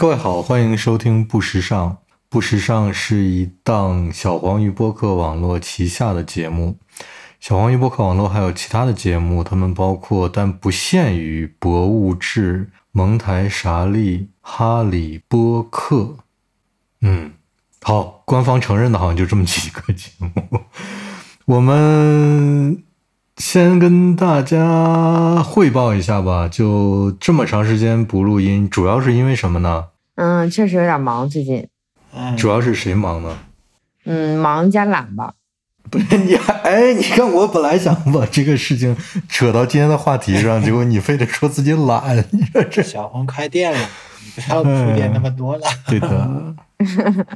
各位好，欢迎收听不时尚。不时尚是一档小黄鱼播客网络旗下的节目。小黄鱼播客网络还有其他的节目，它们包括但不限于《博物志》、蒙台莎利、哈利波特。嗯，好，官方承认的好像就这么几个节目。我们先跟大家汇报一下吧，就这么长时间不录音，主要是因为什么呢？嗯，确实有点忙，最近。主要是谁忙呢？嗯，忙加懒吧。不是你还 哎，你看我本来想把这个事情扯到今天的话题上，结果你非得说自己懒，你说这小红开店了，你不要铺垫那么多了。对的，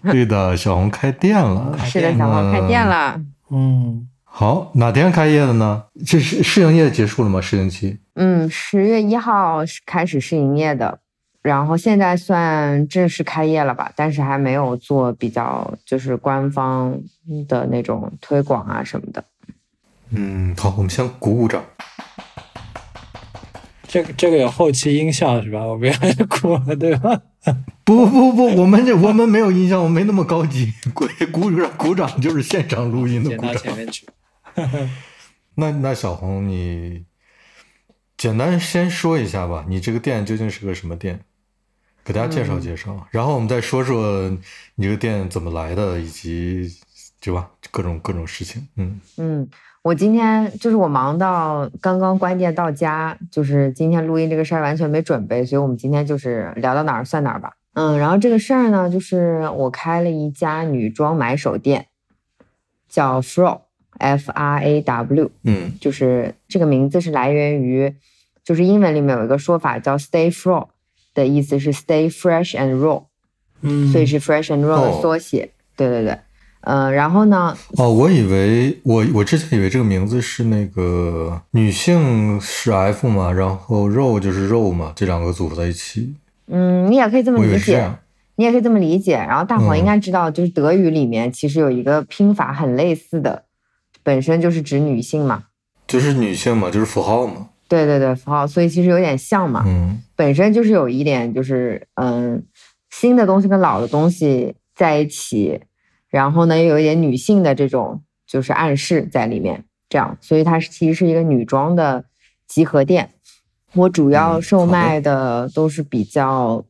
对的，小红开店了。是的，小红开店了。嗯，好，哪天开业的呢？这是试营业结束了吗？试营期？嗯，十月一号开始试营业的。然后现在算正式开业了吧，但是还没有做比较就是官方的那种推广啊什么的。嗯，好，我们先鼓鼓掌。这个这个有后期音效是吧？我不要鼓了，对吧？不不不，我们这我们没有音效，我们没那么高级。鼓鼓掌鼓掌就是现场录音的鼓掌。前面去。那那小红，你简单先说一下吧，你这个店究竟是个什么店？给大家介绍介绍，然后我们再说说你这个店怎么来的，以及对吧各种各种事情。嗯嗯，我今天就是我忙到刚刚关店到家，就是今天录音这个事儿完全没准备，所以我们今天就是聊到哪儿算哪儿吧。嗯，然后这个事儿呢，就是我开了一家女装买手店，叫 Frow F R A W。嗯，就是这个名字是来源于，就是英文里面有一个说法叫 Stay Frow。的意思是 stay fresh and raw，嗯，所以是 fresh and raw 的缩写。对对对，嗯，然后呢？哦，我以为我我之前以为这个名字是那个女性是 F 嘛，然后肉就是肉嘛，这两个组合在一起。嗯，你也可以这么理解，你也可以这么理解。然后大伙应该知道，就是德语里面其实有一个拼法很类似的，本身就是指女性嘛，就是女性嘛，就是符号嘛。对对对，符号，所以其实有点像嘛，嗯，本身就是有一点，就是嗯，新的东西跟老的东西在一起，然后呢，又有一点女性的这种就是暗示在里面，这样，所以它是其实是一个女装的集合店。我主要售卖的都是比较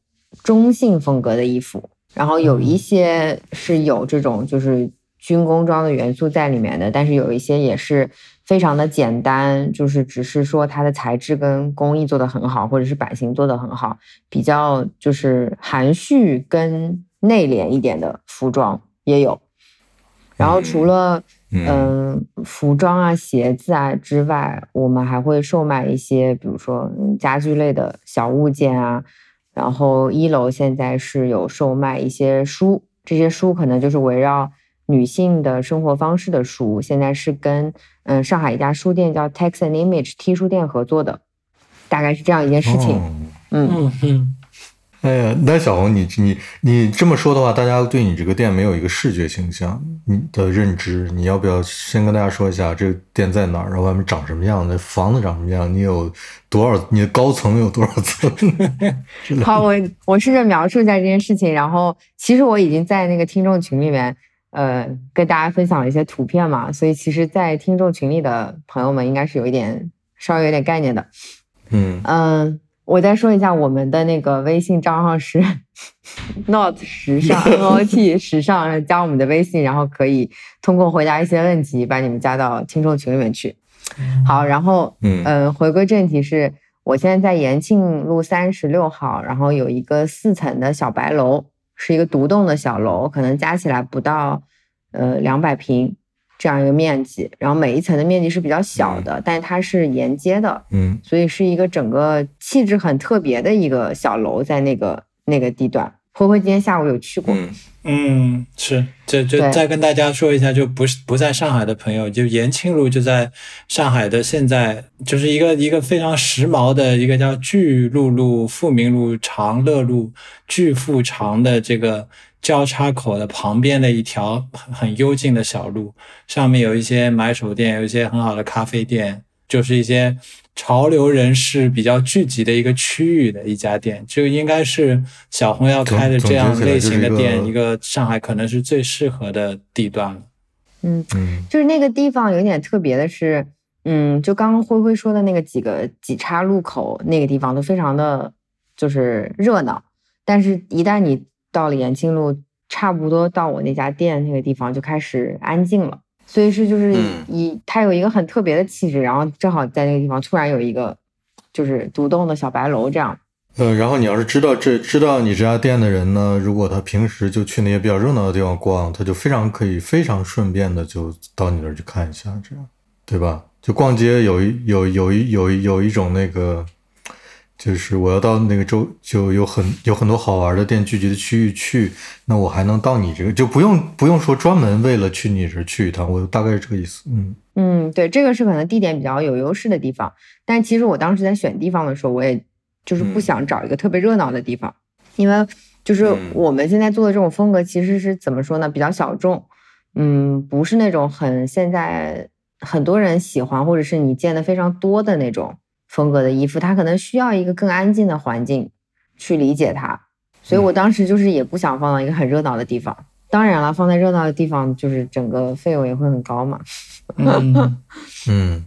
中性风格的衣服，然后有一些是有这种就是军工装的元素在里面的，但是有一些也是。非常的简单，就是只是说它的材质跟工艺做得很好，或者是版型做得很好，比较就是含蓄跟内敛一点的服装也有。然后除了嗯服装啊、鞋子啊之外，我们还会售卖一些，比如说家居类的小物件啊。然后一楼现在是有售卖一些书，这些书可能就是围绕。女性的生活方式的书，现在是跟嗯上海一家书店叫 Text and Image T 书店合作的，大概是这样一件事情。嗯嗯。哎呀，那小红，你你你这么说的话，大家对你这个店没有一个视觉形象你的认知，你要不要先跟大家说一下这个店在哪儿，然后外面长什么样，那房子长什么样，你有多少，你的高层有多少层？好，我我试着描述一下这件事情，然后其实我已经在那个听众群里面。呃，跟大家分享了一些图片嘛，所以其实，在听众群里的朋友们应该是有一点稍微有点概念的。嗯嗯，我再说一下，我们的那个微信账号是 not 时尚 n o t 时尚，加我们的微信，然后可以通过回答一些问题，把你们加到听众群里面去。好，然后嗯，回归正题，是我现在在延庆路三十六号，然后有一个四层的小白楼。是一个独栋的小楼，可能加起来不到，呃，两百平这样一个面积。然后每一层的面积是比较小的，但是它是沿街的，嗯，所以是一个整个气质很特别的一个小楼，在那个那个地段。灰灰今天下午有去过。嗯，是，就就再跟大家说一下，就不是不在上海的朋友，就延庆路就在上海的，现在就是一个一个非常时髦的一个叫巨鹿路、富民路、长乐路、巨富长的这个交叉口的旁边的一条很很幽静的小路，上面有一些买手店，有一些很好的咖啡店。就是一些潮流人士比较聚集的一个区域的一家店，这个应该是小红要开的这样类型的店，一个上海可能是最适合的地段了。嗯嗯，就是那个地方有点特别的是，嗯，就刚刚灰灰说的那个几个几岔路口那个地方都非常的，就是热闹，但是一旦你到了延庆路，差不多到我那家店那个地方就开始安静了。所以是就是以他有一个很特别的气质，然后正好在那个地方突然有一个就是独栋的小白楼这样。呃，然后你要是知道这知道你这家店的人呢，如果他平时就去那些比较热闹的地方逛，他就非常可以非常顺便的就到你那儿去看一下，这样对吧？就逛街有一有有一有有一种那个。就是我要到那个周，就有很有很多好玩的店聚集的区域去，那我还能到你这个，就不用不用说专门为了去你这去一趟，我大概是这个意思。嗯嗯，对，这个是可能地点比较有优势的地方，但其实我当时在选地方的时候，我也就是不想找一个特别热闹的地方，因为就是我们现在做的这种风格其实是怎么说呢，比较小众，嗯，不是那种很现在很多人喜欢或者是你见的非常多的那种。风格的衣服，它可能需要一个更安静的环境去理解它，所以我当时就是也不想放到一个很热闹的地方。当然了，放在热闹的地方，就是整个费用也会很高嘛。嗯 嗯，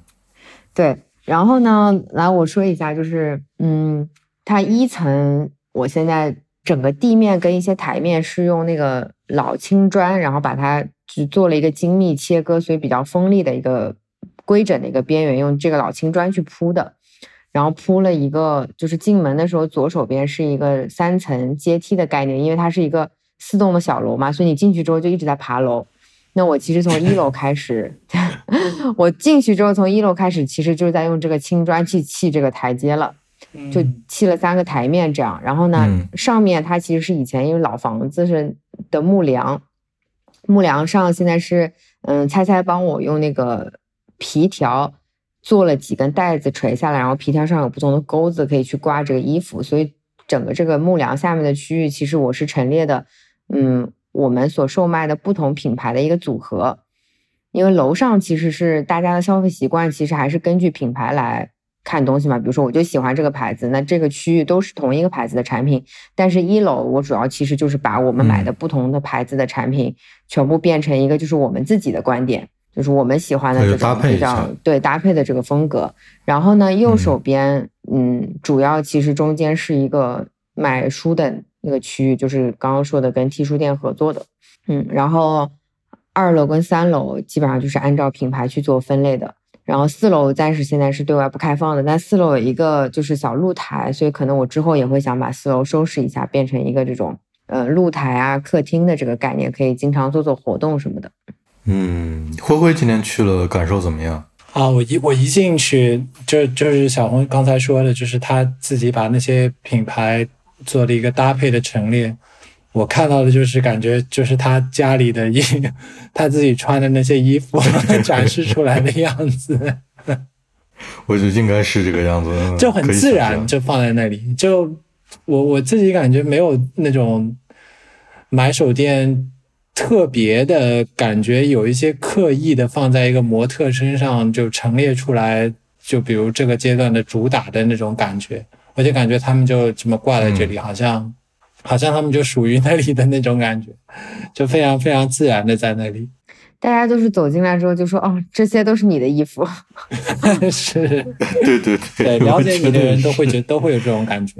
对。然后呢，来我说一下，就是嗯，它一层，我现在整个地面跟一些台面是用那个老青砖，然后把它只做了一个精密切割，所以比较锋利的一个规整的一个边缘，用这个老青砖去铺的。然后铺了一个，就是进门的时候，左手边是一个三层阶梯的概念，因为它是一个四栋的小楼嘛，所以你进去之后就一直在爬楼。那我其实从一楼开始 我进去之后从一楼开始，其实就是在用这个青砖去砌这个台阶了，就砌了三个台面这样。然后呢，上面它其实是以前因为老房子是的木梁，木梁上现在是嗯，猜猜帮我用那个皮条。做了几根带子垂下来，然后皮条上有不同的钩子，可以去挂这个衣服。所以整个这个木梁下面的区域，其实我是陈列的，嗯，我们所售卖的不同品牌的一个组合。因为楼上其实是大家的消费习惯，其实还是根据品牌来看东西嘛。比如说，我就喜欢这个牌子，那这个区域都是同一个牌子的产品。但是一楼我主要其实就是把我们买的不同的牌子的产品全部变成一个就是我们自己的观点。就是我们喜欢的这种比较对搭配的这个风格。然后呢，右手边，嗯，主要其实中间是一个买书的那个区域，就是刚刚说的跟 T 书店合作的，嗯。然后二楼跟三楼基本上就是按照品牌去做分类的。然后四楼暂时现在是对外不开放的，但四楼有一个就是小露台，所以可能我之后也会想把四楼收拾一下，变成一个这种呃露台啊、客厅的这个概念，可以经常做做活动什么的。嗯，灰灰今天去了，感受怎么样？啊，我一我一进去就就是小红刚才说的，就是他自己把那些品牌做了一个搭配的陈列，我看到的就是感觉就是他家里的衣，他自己穿的那些衣服 展示出来的样子。我觉得应该是这个样子，就很自然，就放在那里。就我我自己感觉没有那种买手店。特别的感觉，有一些刻意的放在一个模特身上就陈列出来，就比如这个阶段的主打的那种感觉，我就感觉他们就这么挂在这里，好像，好像他们就属于那里的那种感觉，就非常非常自然的在那里。大家都是走进来之后就说：“哦，这些都是你的衣服。”是，对对对，了解你的人都会觉都会有这种感觉。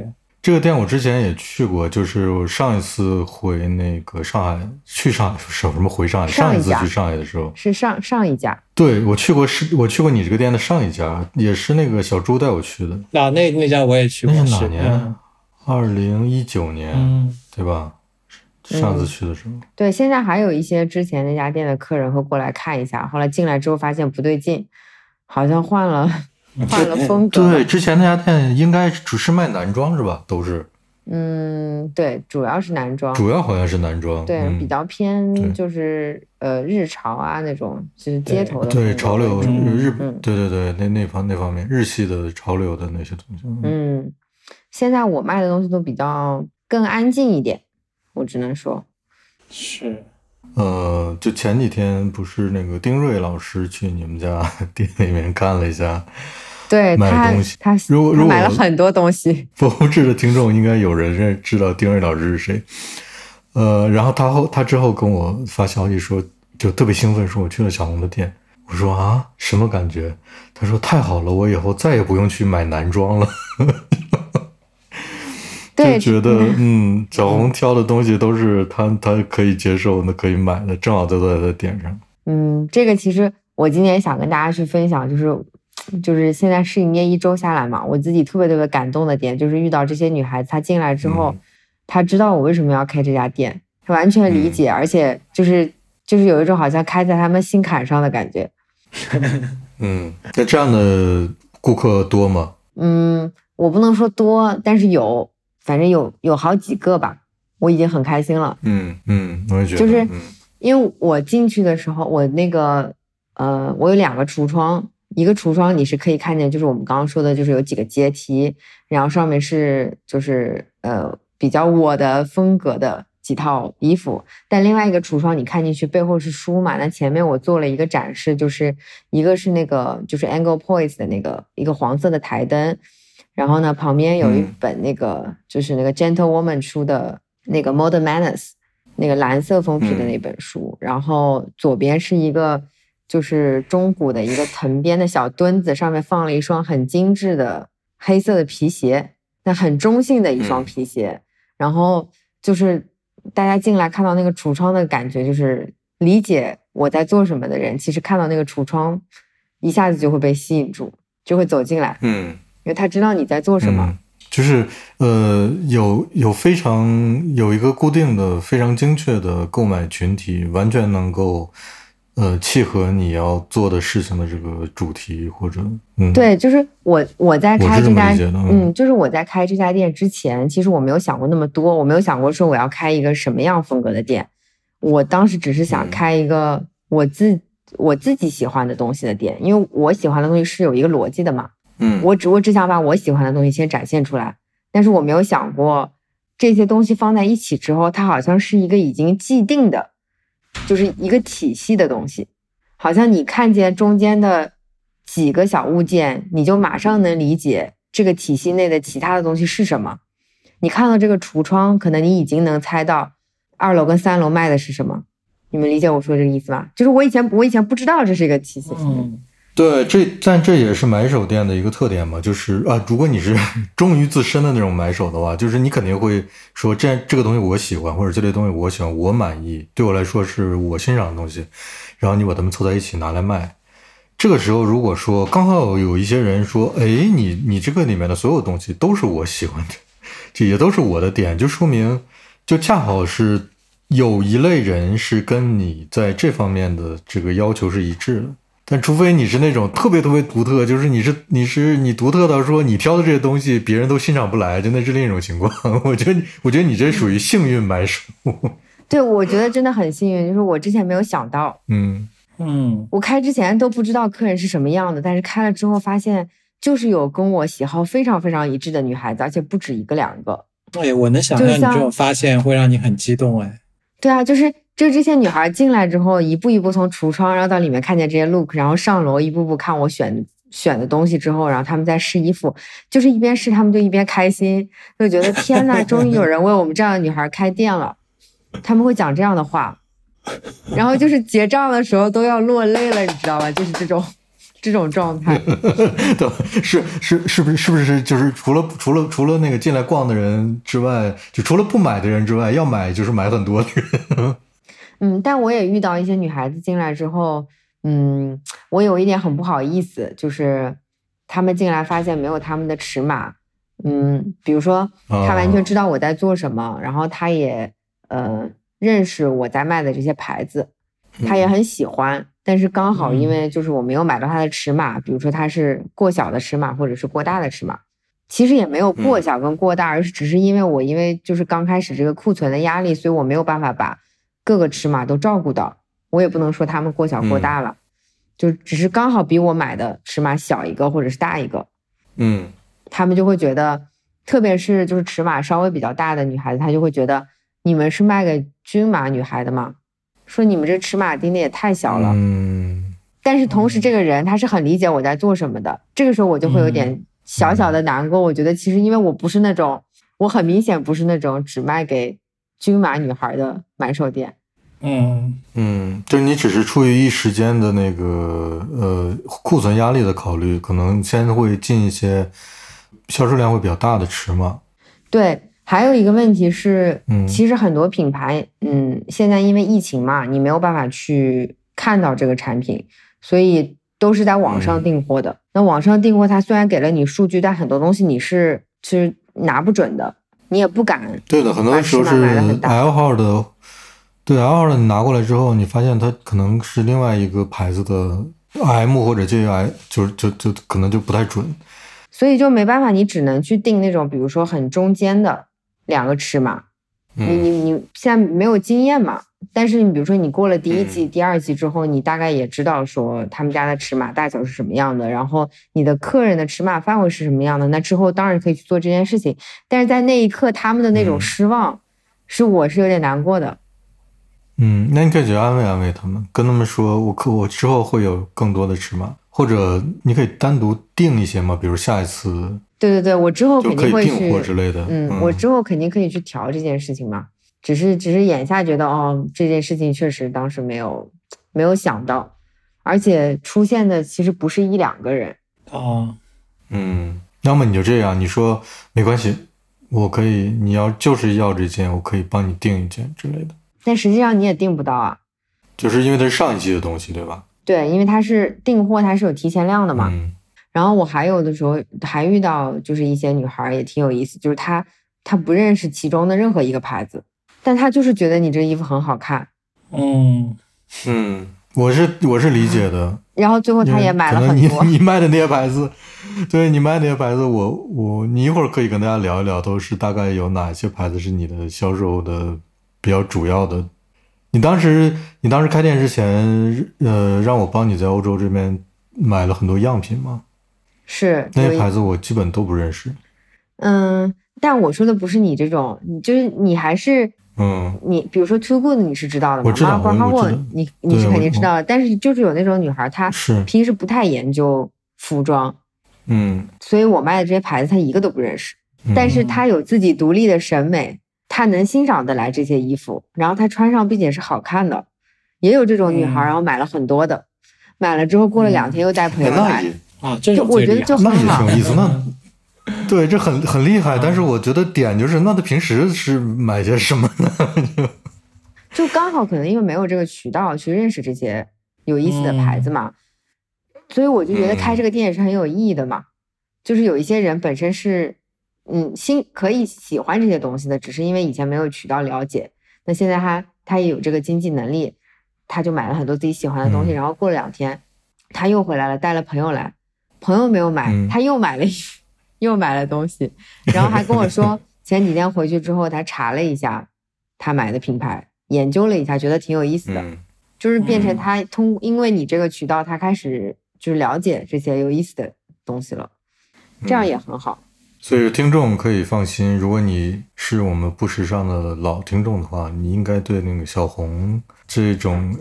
这个店我之前也去过，就是我上一次回那个上海，去上海什什么回上海？上一次去上海的时候是上上一家。对，我去过，是我去过你这个店的上一家，也是那个小朱带我去的。啊，那那家我也去过。那是哪年？二零一九年，对吧？上次去的时候。对，现在还有一些之前那家店的客人会过来看一下，后来进来之后发现不对劲，好像换了。换了风格。对，之前那家店应该只是卖男装是吧？都是。嗯，对，主要是男装。主要好像是男装。对，比较偏就是呃日潮啊那种，就是街头的。对，潮流日，对对对，那那方那方面日系的潮流的那些东西。嗯，现在我卖的东西都比较更安静一点，我只能说。是。呃，就前几天不是那个丁瑞老师去你们家 店里面看了一下，对，买东西，他如果如果买了很多东西，不知的听众应该有人认知道丁瑞老师是谁。呃，然后他后他之后跟我发消息说，就特别兴奋，说我去了小红的店。我说啊，什么感觉？他说太好了，我以后再也不用去买男装了。就觉得嗯，小红挑的东西都是他他可以接受、那可以买的，正好都在他点上。嗯，这个其实我今年想跟大家去分享，就是就是现在试营业一周下来嘛，我自己特别特别感动的点，就是遇到这些女孩子，她进来之后，她知道我为什么要开这家店，她完全理解，而且就是就是有一种好像开在他们心坎上的感觉。嗯，那这样的顾客多吗？嗯，我不能说多，但是有。反正有有好几个吧，我已经很开心了。嗯嗯，我也觉得，就是因为我进去的时候，我那个呃，我有两个橱窗，一个橱窗你是可以看见，就是我们刚刚说的，就是有几个阶梯，然后上面是就是呃比较我的风格的几套衣服。但另外一个橱窗你看进去背后是书嘛？那前面我做了一个展示，就是一个是那个就是 Angle Poise 的那个一个黄色的台灯。然后呢，旁边有一本那个就是那个 Gentlewoman 出的那个 Modern Manners，那个蓝色封皮的那本书。然后左边是一个就是中古的一个藤编的小墩子，上面放了一双很精致的黑色的皮鞋，那很中性的一双皮鞋。然后就是大家进来看到那个橱窗的感觉，就是理解我在做什么的人，其实看到那个橱窗，一下子就会被吸引住，就会走进来。嗯。因为他知道你在做什么，就是呃，有有非常有一个固定的、非常精确的购买群体，完全能够呃契合你要做的事情的这个主题或者嗯，对，就是我我在开这家嗯，就是我在开这家店之前，其实我没有想过那么多，我没有想过说我要开一个什么样风格的店，我当时只是想开一个我自我自己喜欢的东西的店，因为我喜欢的东西是有一个逻辑的嘛。嗯，我只我只想把我喜欢的东西先展现出来，但是我没有想过这些东西放在一起之后，它好像是一个已经既定的，就是一个体系的东西，好像你看见中间的几个小物件，你就马上能理解这个体系内的其他的东西是什么。你看到这个橱窗，可能你已经能猜到二楼跟三楼卖的是什么。你们理解我说这个意思吗？就是我以前我以前不知道这是一个体系。嗯。对，这但这也是买手店的一个特点嘛，就是啊，如果你是 忠于自身的那种买手的话，就是你肯定会说，这这个东西我喜欢，或者这类东西我喜欢，我满意，对我来说是我欣赏的东西，然后你把它们凑在一起拿来卖。这个时候，如果说刚好有一些人说，哎，你你这个里面的所有东西都是我喜欢的，这也都是我的点，就说明就恰好是有一类人是跟你在这方面的这个要求是一致的。但除非你是那种特别特别独特，就是你是你是你独特到说你挑的这些东西别人都欣赏不来，就那是另一种情况。我觉得我觉得你这属于幸运买手。对，我觉得真的很幸运，就是我之前没有想到，嗯嗯，我开之前都不知道客人是什么样的，但是开了之后发现就是有跟我喜好非常非常一致的女孩子，而且不止一个两个。对，我能想象你这种发现会让你很激动哎。对啊，就是。就这些女孩进来之后，一步一步从橱窗，然后到里面看见这些 look，然后上楼一步步看我选选的东西之后，然后他们在试衣服，就是一边试他们就一边开心，就觉得天呐，终于有人为我们这样的女孩开店了。他们会讲这样的话，然后就是结账的时候都要落泪了，你知道吧？就是这种。这种状态，对，是是是不是是不是就是除了除了除了那个进来逛的人之外，就除了不买的人之外，要买就是买很多的人。嗯，但我也遇到一些女孩子进来之后，嗯，我有一点很不好意思，就是她们进来发现没有她们的尺码，嗯，比如说她完全知道我在做什么，然后她也呃认识我在卖的这些牌子，她也很喜欢，但是刚好因为就是我没有买到她的尺码，比如说她是过小的尺码或者是过大的尺码，其实也没有过小跟过大，而是只是因为我因为就是刚开始这个库存的压力，所以我没有办法把。各个尺码都照顾到，我也不能说他们过小过大了，就只是刚好比我买的尺码小一个或者是大一个，嗯，他们就会觉得，特别是就是尺码稍微比较大的女孩子，她就会觉得你们是卖给均码女孩的吗？说你们这尺码定的也太小了。嗯，但是同时这个人他是很理解我在做什么的，这个时候我就会有点小小的难过。我觉得其实因为我不是那种，我很明显不是那种只卖给均码女孩的买手店。嗯嗯，就是你只是出于一时间的那个呃库存压力的考虑，可能先会进一些销售量会比较大的尺码。对，还有一个问题是，嗯其实很多品牌，嗯，现在因为疫情嘛，你没有办法去看到这个产品，所以都是在网上嗯订货的。那网上订货，它虽然给了你数据，但很多东西你是其实拿不准的，你也不敢。对的，很多时候是 L 号的，对 L 号的你拿过来之后，你发现它可能是另外一个牌子的 M 或者 JI，就就就可能就不太准。所以就没办法，你只能去定那种，比如说很中间的两个尺码。你嗯你你现在没有经验嘛？但是你比如说你过了第一季、第二季之后，你大概也知道说他们家的尺码大小是什么样的，然后你的客人的尺码范围是什么样的，那之后当然可以去做这件事情。但是在那一刻，他们的那种嗯失望，是我是有点难过的。嗯，那你可以去安慰安慰他们，跟他们说，我可我之后会有更多的尺码，或者你可以单独定一些嘛，比如下一次对对对，我之后肯定会去订货之去，类的。嗯，我之后肯定可以去调这件事情嘛。只是只是眼下觉得哦，这件事情确实当时没有没有想到，而且出现的其实不是一两个人。哦，嗯，要么你就这样，你说没关系，我可以，你要就是要这件，我可以帮你订一件之类的，但实际上你也订不到啊。就是因为它是上一季的东西，对吧？对，因为它是订货，它是有提前量的嘛。嗯然后我还有的时候还遇到就是一些女孩也挺有意思，就是她她不认识其中的任何一个牌子，但她就是觉得你这个衣服很好看，嗯嗯，我是我是理解的，然后最后她也买了很多。你你卖的那些牌子，对你卖的那些牌子，我我你一会儿可以跟大家聊一聊，都是大概有哪些牌子是你的销售的比较主要的。你当时你当时开店之前，呃，让我帮你在欧洲这边买了很多样品吗？是那些牌子我基本都不认识。嗯，但我说的不是你这种，你就是你还是嗯你，比如说 Too Good 你是知道的嘛我知道 m a r 我 k 我知道你你是肯定知道的，但是就是有那种女孩，她是平时不太研究服装，嗯，所以我卖的这些牌子她一个都不认识。嗯但是她有自己独立的审美，她能欣赏得来这些衣服，然后她穿上并且是好看的。也有这种女孩，嗯然后买了很多的，买了之后过了两天又带朋友来，哎那也啊，这就我觉得种最厉害那也挺有意思。那对，这很很厉害。但是我觉得点就是，那他平时是买些什么呢？就刚好可能因为没有这个渠道去认识这些有意思的牌子嘛，所以我就觉得开这个店也是很有意义的嘛。就是有一些人本身是嗯心可以喜欢这些东西的，只是因为以前没有渠道了解，那现在他他也有这个经济能力，他就买了很多自己喜欢的东西，嗯然后过了两天他又回来了，带了朋友来，朋友没有买，嗯。他又买了一 又买了东西，然后还跟我说 前几天回去之后他查了一下他买的品牌。研究了一下，觉得挺有意思的，嗯。就是变成嗯。他通，因为你这个渠道，他开始就是了解这些有意思的东西了，这样也很好。所以听众可以放心，如果你是我们不时尚的老听众的话，你应该对那个小红这种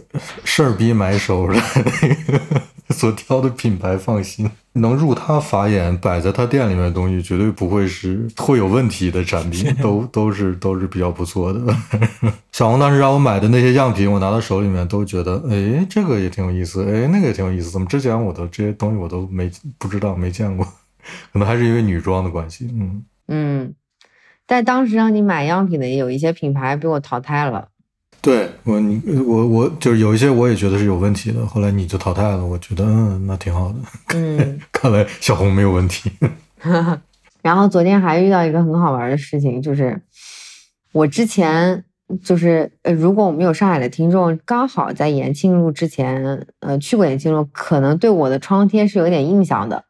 事儿逼买手的那个 所挑的品牌放心。能入他法眼、摆在他店里面的东西，绝对不会是会有问题的产品，都 都是都是比较不错的。小红当时让我买的那些样品，我拿到手里面都觉得，哎，这个也挺有意思，哎，那个也挺有意思。怎么之前我的这些东西我都没不知道、没见过？可能还是因为女装的关系，嗯嗯，但当时让你买样品的也有一些品牌被我淘汰了。对我你我我就是有一些我也觉得是有问题的，后来你就淘汰了，我觉得嗯那挺好的，嗯，看来小红没有问题。然后昨天还遇到一个很好玩的事情，就是我之前就是呃，如果我们有上海的听众，刚好在延庆路之前呃去过延庆路，可能对我的窗贴是有点印象的，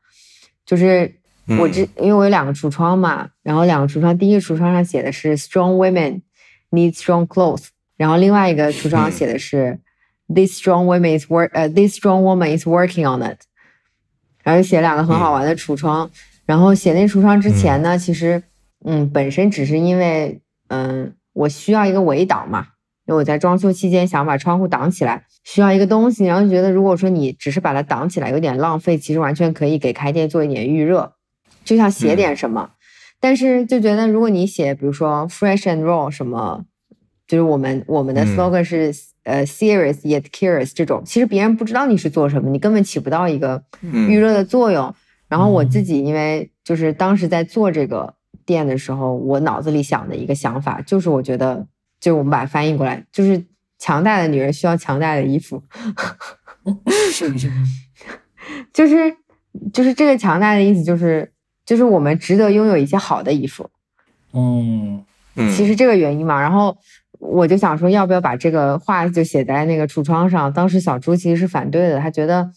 就是。我之因为我有两个橱窗嘛，然后两个橱窗，第一个橱窗上写的是 “Strong women need strong clothes”，然后另外一个橱窗写的是 “This strong woman is work 呃、uh, This strong woman is working on it”，然后写两个很好玩的橱窗。然后写那橱窗之前呢，其实嗯，本身只是因为嗯，我需要一个围挡嘛，因为我在装修期间想把窗户挡起来，需要一个东西，然后就觉得如果说你只是把它挡起来有点浪费，其实完全可以给开店做一点预热，就像写点什么。但是就觉得如果你写，比如说 fresh and raw 什么，就是我们我们的 slogan 是呃 serious yet curious 这种，其实别人不知道你是做什么，你根本起不到一个预热的作用。然后我自己因为就是当时在做这个店的时候，我脑子里想的一个想法就是，我觉得就是我们把它翻译过来，就是强大的女人需要强大的衣服，就是就是这个强大的意思就是。就是我们值得拥有一些好的衣服，嗯嗯，其实这个原因嘛，然后我就想说，要不要把这个话就写在那个橱窗上？当时小朱其实是反对的，他觉得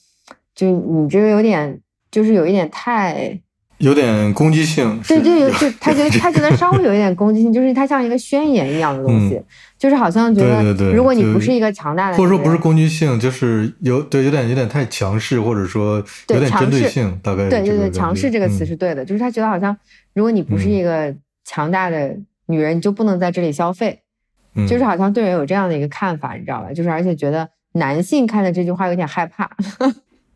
就你这个有点，就是有一点太。有点攻击性，对，就有就他觉得他觉得稍微有一点攻击性，就是它像一个宣言一样的东西，就是好像觉得，如果你不是一个强大的，或者说不是攻击性，就是有对有点有点太强势，或者说有点针对性，大概对对对，强势这个词是对的，就是他觉得好像如果你不是一个强大的女人，你就不能在这里消费，就是好像对人有这样的一个看法，你知道吧？就是而且觉得男性看的这句话有点害怕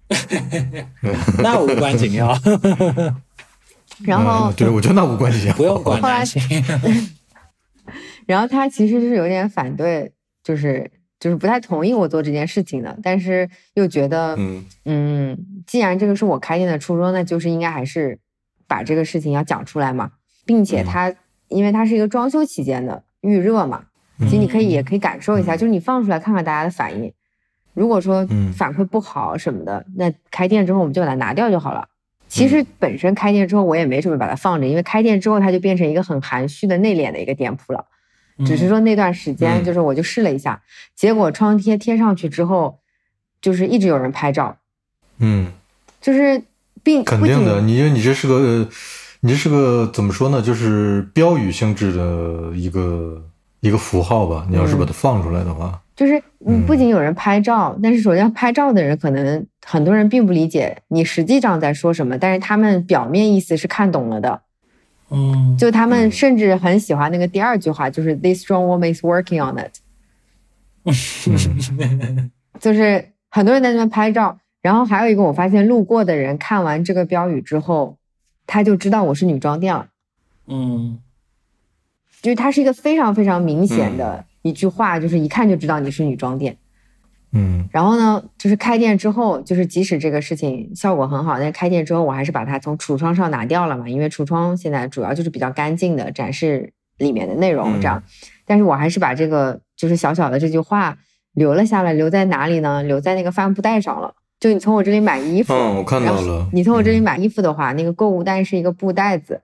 那无关紧要。然后，对我觉得那无关紧要，不用管他。然后他其实是有点反对，就是就是不太同意我做这件事情的，但是又觉得，嗯嗯，既然这个是我开店的初衷，那就是应该还是把这个事情要讲出来嘛，并且他因为他是一个装修期间的预热嘛，其实你可以也可以感受一下，就是你放出来看看大家的反应，如果说反馈不好什么的，那开店之后我们就把它拿掉就好了。其实本身开店之后，我也没准备把它放着，因为开店之后它就变成一个很含蓄的内敛的一个店铺了。只是说那段时间，就是我就试了一下，结果窗贴贴上去之后，就是一直有人拍照。嗯，就是并肯定的，你因为你这是个，你这是个怎么说呢？就是标语性质的一个一个符号吧。你要是把它放出来的话。就是你不仅有人拍照，但是首先拍照的人可能很多人并不理解你实际上在说什么，但是他们表面意思是看懂了的。嗯，就他们甚至很喜欢那个第二句话，就是 "This strong woman is working on it"。就是很多人在那边拍照，然后还有一个我发现路过的人看完这个标语之后，他就知道我是女装店了。嗯，就是它是一个非常非常明显的。一句话就是一看就知道你是女装店，嗯，然后呢，就是开店之后，就是即使这个事情效果很好，但是开店之后我还是把它从橱窗上拿掉了嘛，因为橱窗现在主要就是比较干净的展示里面的内容这样，但是我还是把这个就是小小的这句话留了下来，留在哪里呢？留在那个帆布袋上了。就你从我这里买衣服，嗯，我看到了。你从我这里买衣服的话，那个购物袋是一个布袋子，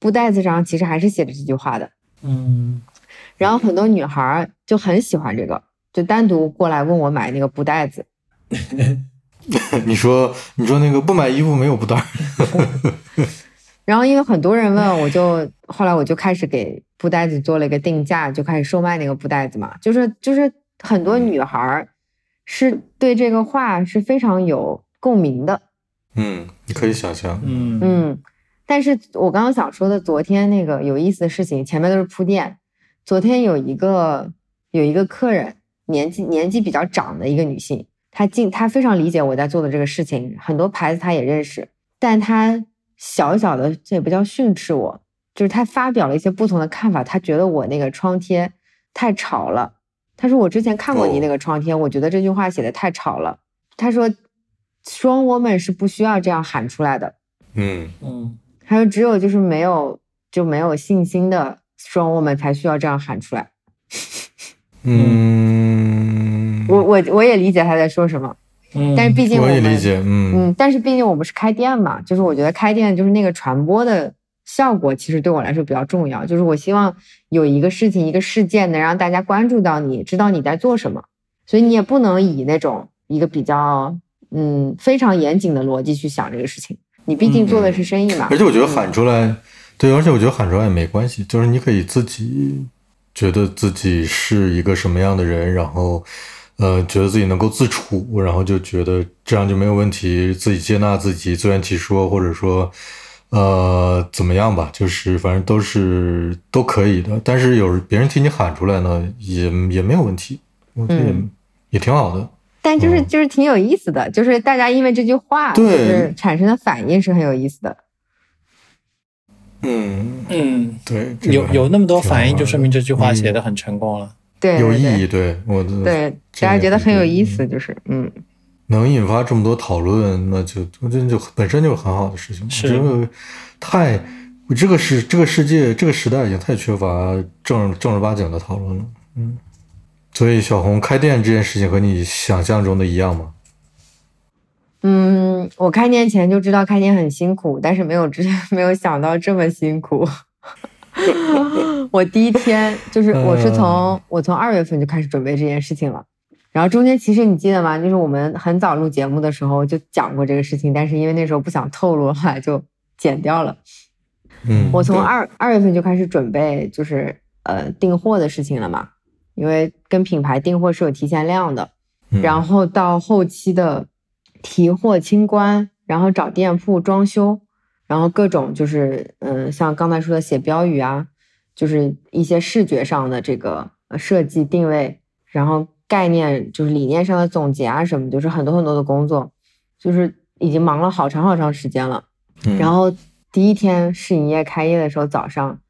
布袋子上其实还是写着这句话的，嗯。然后很多女孩就很喜欢这个，就单独过来问我买那个布袋子。你说，你说那个不买衣服没有布袋。然后因为很多人问，我就后来我就开始给布袋子做了一个定价，就开始售卖那个布袋子嘛。就是就是很多女孩是对这个话是非常有共鸣的。嗯，你可以想象。嗯嗯，但是我刚刚想说的昨天那个有意思的事情，前面都是铺垫。昨天有一个有一个客人，年纪年纪比较长的一个女性，她进她非常理解我在做的这个事情，很多牌子她也认识，但她小小的这也不叫训斥我，就是她发表了一些不同的看法，她觉得我那个窗贴太吵了。她说我之前看过你那个窗贴，我觉得这句话写的太吵了。她说，strong woman 是不需要这样喊出来的。嗯嗯，还有只有就是没有就没有信心的。strong woman 才需要这样喊出来。嗯，我我我也理解他在说什么，嗯，但是毕竟我也理解，嗯嗯，但是毕竟我们是开店嘛，就是我觉得开店就是那个传播的效果，其实对我来说比较重要。就是我希望有一个事情、一个事件能让大家关注到你，知道你在做什么，所以你也不能以那种一个比较嗯非常严谨的逻辑去想这个事情。你毕竟做的是生意嘛，而且我觉得喊出来。对，而且我觉得喊出来也没关系，就是你可以自己觉得自己是一个什么样的人，然后，呃，觉得自己能够自处，然后就觉得这样就没有问题，自己接纳自己，自圆其说，或者说，呃，怎么样吧？就是反正都是都可以的，但是有别人替你喊出来呢，也也没有问题，我觉得也、也挺好的。但就是就是挺有意思的，就是大家因为这句话，就是产生的反应是很有意思的。嗯嗯，对，有有那么多反应，就说明这句话嗯写的很成功了。对，有意义，对对我的对，大家觉得很有意思，就是嗯，能引发这么多讨论，那就我觉得就本身就是很好的事情。是这个太这个世这个世界这个时代已经太缺乏正正儿八经的讨论了。嗯，所以小红开店这件事情和你想象中的一样吗？嗯，我开店前就知道开店很辛苦，但是没有知 没有想到这么辛苦。我第一天就是我是从我从二月份就开始准备这件事情了，然后中间其实你记得吗？就是我们很早录节目的时候就讲过这个事情，但是因为那时候不想透露，后来就剪掉了。嗯，我从二二月份就开始准备，就是呃订货的事情了嘛，因为跟品牌订货是有提前量的，嗯然后到后期的提货清关，然后找店铺装修，然后各种就是嗯、呃像刚才说的写标语啊，就是一些视觉上的这个呃设计定位，然后概念就是理念上的总结啊什么，就是很多很多的工作，就是已经忙了好长好长时间了。嗯然后第一天试营业开业的时候，早上，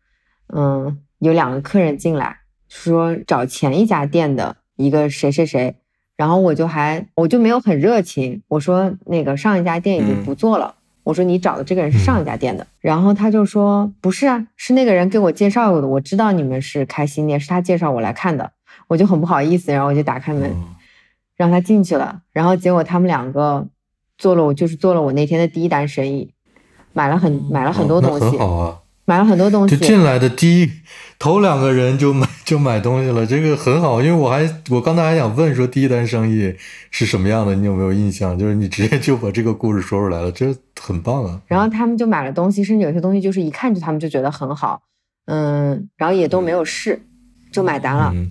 嗯，有两个客人进来，说找前一家店的一个谁谁谁，然后我就还我就没有很热情，我说那个上一家店已经不做了，我说你找的这个人是上一家店的，然后他就说不是啊，是那个人给我介绍过的，我知道你们是开新店，是他介绍我来看的，我就很不好意思，然后我就打开门。嗯让他进去了，然后结果他们两个做了我就是做了我那天的第一单生意，买了很买了很多东西，很好啊。买了很多东西，就进来的第一头两个人就买 就买东西了，这个很好，因为我还我刚才还想问说第一单生意是什么样的，你有没有印象？就是你直接就把这个故事说出来了，这很棒啊。然后他们就买了东西，甚至有些东西就是一看就他们就觉得很好，嗯，然后也都没有试，就买单了，嗯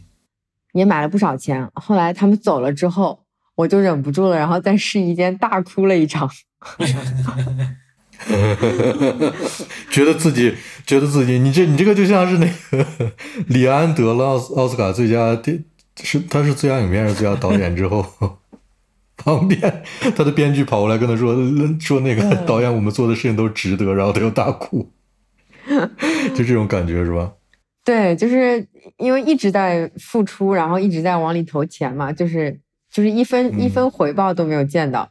也买了不少钱。后来他们走了之后，我就忍不住了，然后在试衣间大哭了一场。觉得自己觉得自己，你这你这个就像是那个 李安得了奥斯奥斯卡最佳电是他是最佳影片还是最佳导演之后，旁边他的编剧跑过来跟他说说那个导演我们做的事情都值得，然后他又大哭，就这种感觉是吧？对，就是因为一直在付出，然后一直在往里投钱嘛，就是就是一分、嗯一分回报都没有见到，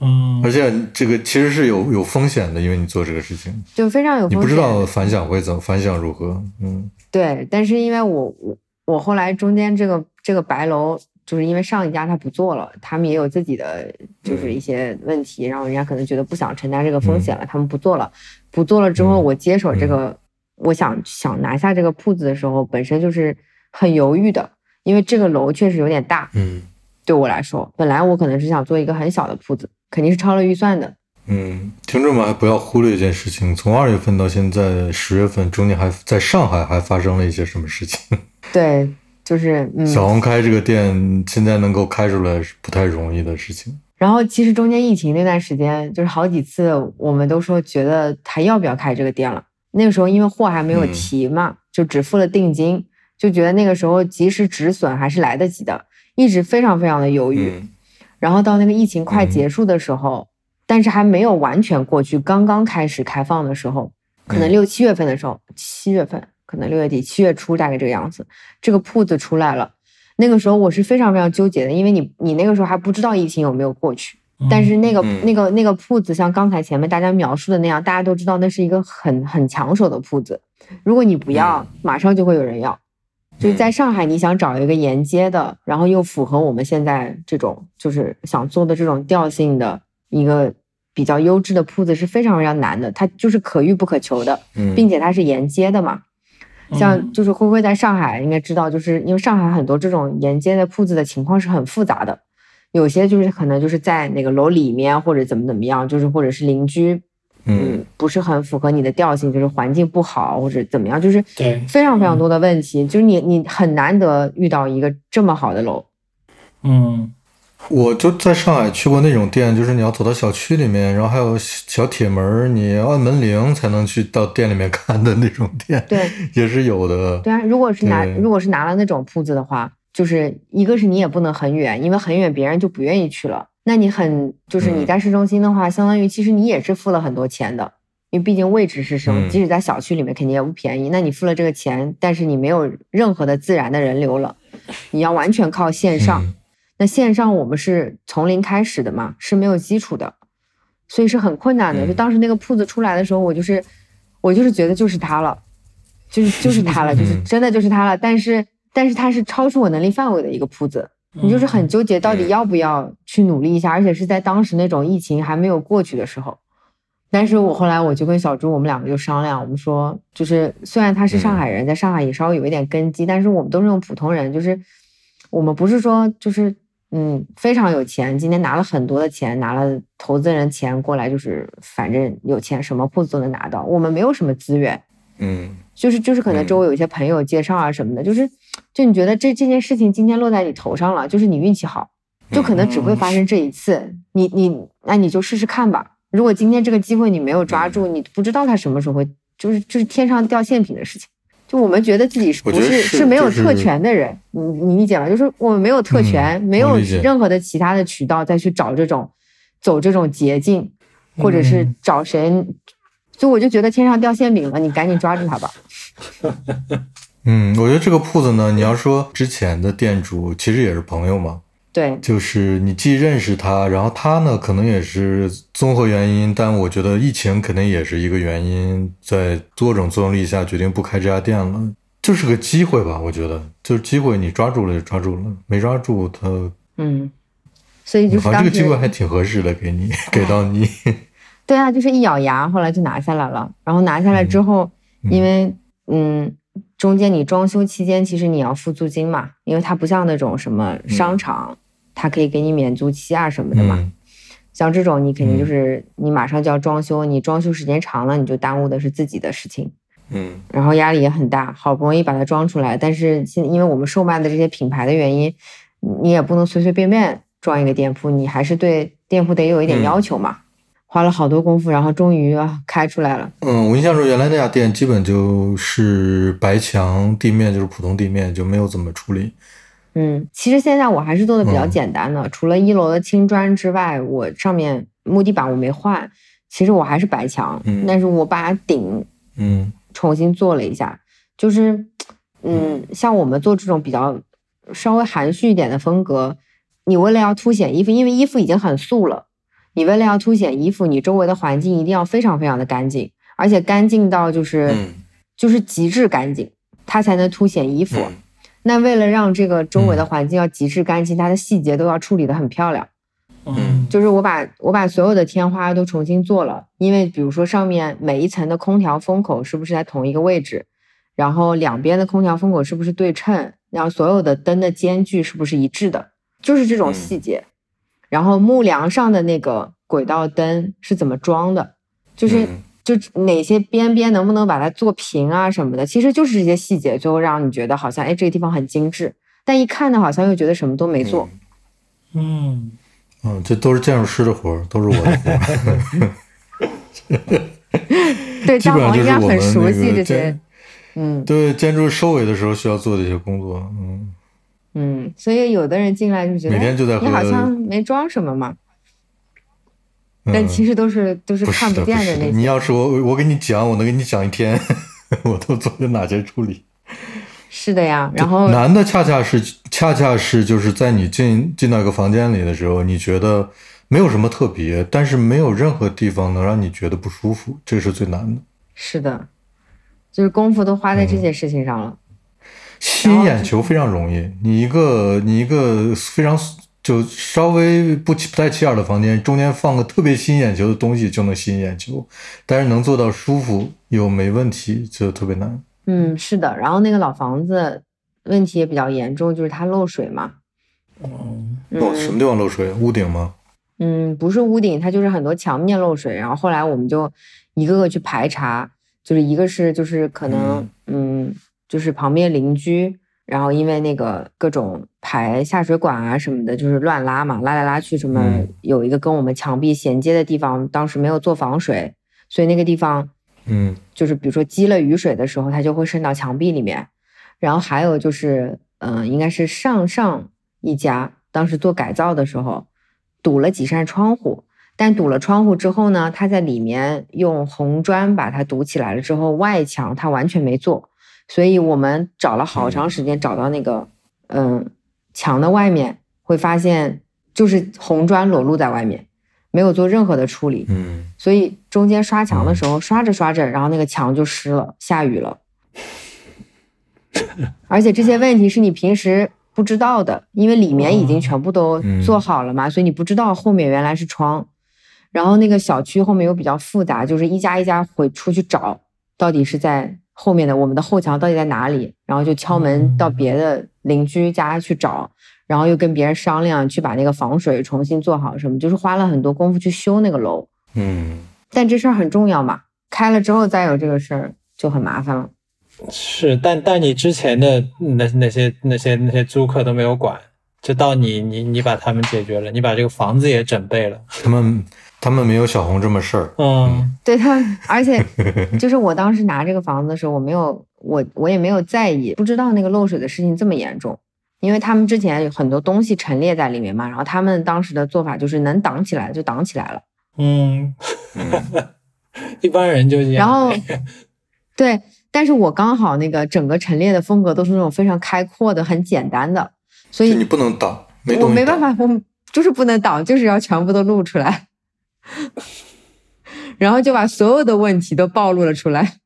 嗯。而且这个其实是有有风险的，因为你做这个事情，就非常有风险。你不知道反响会怎么反响如何，嗯。对，但是因为我我我后来中间这个这个白楼，就是因为上一家他不做了，他们也有自己的就是一些问题，然后人家可能觉得不想承担这个风险了，他们不做了。不做了之后，嗯。我接手这个，我想想拿下这个铺子的时候，本身就是很犹豫的，因为这个楼确实有点大，嗯。对我来说，本来我可能是想做一个很小的铺子，肯定是超了预算的。嗯，听众们还不要忽略一件事情，从二月份到现在十月份，中间还在上海还发生了一些什么事情。对，就是嗯，小红开这个店，现在能够开出来是不太容易的事情。然后其实中间疫情那段时间，就是好几次我们都说觉得还要不要开这个店了。那个时候因为货还没有嗯提嘛，就只付了定金，就觉得那个时候及时止损还是来得及的，一直非常非常的犹豫。嗯然后到那个疫情快嗯结束的时候，但是还没有完全过去，刚刚开始开放的时候，可能嗯六七月份的时候，七月份可能六月底七月初大概这个样子，这个铺子出来了。那个时候我是非常非常纠结的，因为你你那个时候还不知道疫情有没有过去，但是那个、嗯那个那个铺子，像刚才前面大家描述的那样，大家都知道那是一个很很抢手的铺子。如果你不要，嗯马上就会有人要。就是在上海，你想找一个沿街的，然后又符合我们现在这种就是想做的这种调性的一个比较优质的铺子是非常非常难的，它就是可遇不可求的，嗯，并且它是沿街的嘛。像。就是灰灰在上海应该知道，就是因为上海很多这种沿街的铺子的情况是很复杂的，有些就是可能就是在那个楼里面或者怎么怎么样，就是或者是邻居，嗯。不是很符合你的调性，就是环境不好或者怎么样，就是对。非常非常多的问题，就是你你很难得遇到一个这么好的楼，嗯。我就在上海去过那种店，就是你要走到小区里面，然后还有小铁门，你要按门铃才能去到店里面看的那种店，对，也是有的。对啊，如果是拿如果是拿了那种铺子的话，就是一个是你也不能很远，因为很远别人就不愿意去了。那你很就是你在市中心的话，相当于其实你也是付了很多钱的，因为毕竟位置是什么，即使在小区里面肯定也不便宜。那你付了这个钱，但是你没有任何的自然的人流了，你要完全靠线上。那线上我们是从零开始的嘛，是没有基础的，所以是很困难的。就当时那个铺子出来的时候，我就是我就是觉得就是它了，就是就是它了，就是真的就是它了。但是但是它是超出我能力范围的一个铺子，你就是很纠结到底要不要去努力一下，而且是在当时那种疫情还没有过去的时候。但是我后来我就跟小朱我们两个就商量，我们说就是虽然他是上海人，在上海也稍微有一点根基，但是我们都是那种普通人，就是我们不是说就是。嗯，非常有钱，今天拿了很多的钱，拿了投资人钱过来，就是反正有钱，什么铺子都能拿到。我们没有什么资源，嗯，就是就是可能周围有一些朋友介绍啊什么的，就是就你觉得这这件事情今天落在你头上了，就是你运气好，就可能只会发生这一次。你你那你就试试看吧。如果今天这个机会你没有抓住，你不知道它什么时候会，就是就是天上掉馅饼的事情。就我们觉得自己是不是是没有特权的人，你你理解吗？就是我们没有特权，没有任何的其他的渠道再去找这种走这种捷径，或者是找谁，所以我就觉得天上掉馅饼了，你赶紧抓住它吧。嗯，我觉得这个铺子呢，你要说之前的店主其实也是朋友嘛。对，就是你既认识他，然后他呢，可能也是综合原因，但我觉得疫情肯定也是一个原因，在多种作用力下决定不开这家店了，就是个机会吧，我觉得。就是机会，你抓住了就抓住了，没抓住他，嗯，所以就是这个机会还挺合适的，给你 给到你，对啊，就是一咬牙，后来就拿下来了，然后拿下来之后，因为嗯，中间你装修期间其实你要付租金嘛，因为它不像那种什么商场。它可以给你免租期啊什么的嘛，像这种你肯定就是你马上就要装修，你装修时间长了，你就耽误的是自己的事情，嗯，然后压力也很大，好不容易把它装出来，但是现因为我们售卖的这些品牌的原因，你也不能随随便便装一个店铺，你还是对店铺得有一点要求嘛，花了好多功夫，然后终于开出来了。嗯，我印象中原来那家店基本就是白墙地面，就是普通地面，就没有怎么处理。嗯，其实现在我还是做的比较简单的，除了一楼的青砖之外，我上面木地板我没换，其实我还是白墙，但是我把顶嗯重新做了一下，就是嗯，像我们做这种比较稍微含蓄一点的风格，你为了要凸显衣服，因为衣服已经很素了，你为了要凸显衣服，你周围的环境一定要非常非常的干净，而且干净到就是就是极致干净，它才能凸显衣服。那为了让这个周围的环境要极致干净，它的细节都要处理的很漂亮。嗯，就是我把我把所有的天花都重新做了，因为比如说上面每一层的空调风口是不是在同一个位置，然后两边的空调风口是不是对称，然后所有的灯的间距是不是一致的，就是这种细节。然后木梁上的那个轨道灯是怎么装的，就是。就哪些边边能不能把它做平啊什么的，其实就是这些细节，最后让你觉得好像哎这个地方很精致，但一看呢好像又觉得什么都没做。嗯嗯，这都是建筑师的活儿，都是我的活儿。对，基本上就是我们这些。嗯，对，建筑收尾的时候需要做的一些工作。嗯嗯，所以有的人进来就觉得每天就在你好像没装什么嘛。但其实都是都是看不见的那些。你要是我我给你讲，我能给你讲一天，我都做了哪些处理？是的呀，然后难的恰恰是恰恰是就是在你进进到一个房间里的时候，你觉得没有什么特别，但是没有任何地方能让你觉得不舒服，这是最难的。是的，就是功夫都花在这些事情上了。吸引眼球非常容易，你一个你一个非常。就稍微不起不太起眼的房间，中间放个特别吸引眼球的东西就能吸引眼球，但是能做到舒服又没问题就特别难。嗯，是的。然后那个老房子问题也比较严重，就是它漏水嘛。哦，漏什么地方漏水？屋顶吗？嗯，不是屋顶，它就是很多墙面漏水。然后后来我们就一个个去排查，就是一个是就是可能嗯，就是旁边邻居然后因为那个各种排下水管啊什么的，就是乱拉嘛，拉来拉去什么，有一个跟我们墙壁衔接的地方，当时没有做防水，所以那个地方，嗯，就是比如说积了雨水的时候，它就会渗到墙壁里面。然后还有就是，嗯，应该是上上一家当时做改造的时候，堵了几扇窗户，但堵了窗户之后呢，他在里面用红砖把它堵起来了之后，外墙他完全没做。所以我们找了好长时间，找到那个嗯墙的外面，会发现就是红砖裸露在外面，没有做任何的处理。嗯，所以中间刷墙的时候，刷着刷着，然后那个墙就湿了，下雨了。而且这些问题是你平时不知道的，因为里面已经全部都做好了嘛，所以你不知道后面原来是窗。然后那个小区后面又比较复杂，就是一家一家会出去找，到底是在。后面的我们的后墙到底在哪里？然后就敲门到别的邻居家去找，然后又跟别人商量去把那个防水重新做好，什么就是花了很多功夫去修那个楼。嗯，但这事儿很重要嘛，开了之后再有这个事儿就很麻烦了。是，但但你之前的那那些那些那些租客都没有管，就到你你你把他们解决了，你把这个房子也整备了，他们。他们没有小红这么事儿，嗯，对他，而且 就是我当时拿这个房子的时候，我没有，我我也没有在意，不知道那个漏水的事情这么严重，因为他们之前有很多东西陈列在里面嘛，然后他们当时的做法就是能挡起来就挡起来了，嗯，一般人就这样，然后对，但是我刚好那个整个陈列的风格都是那种非常开阔的、很简单的，所以你不能挡，我没办法，我 就是不能挡，就是要全部都露出来。然后就把所有的问题都暴露了出来。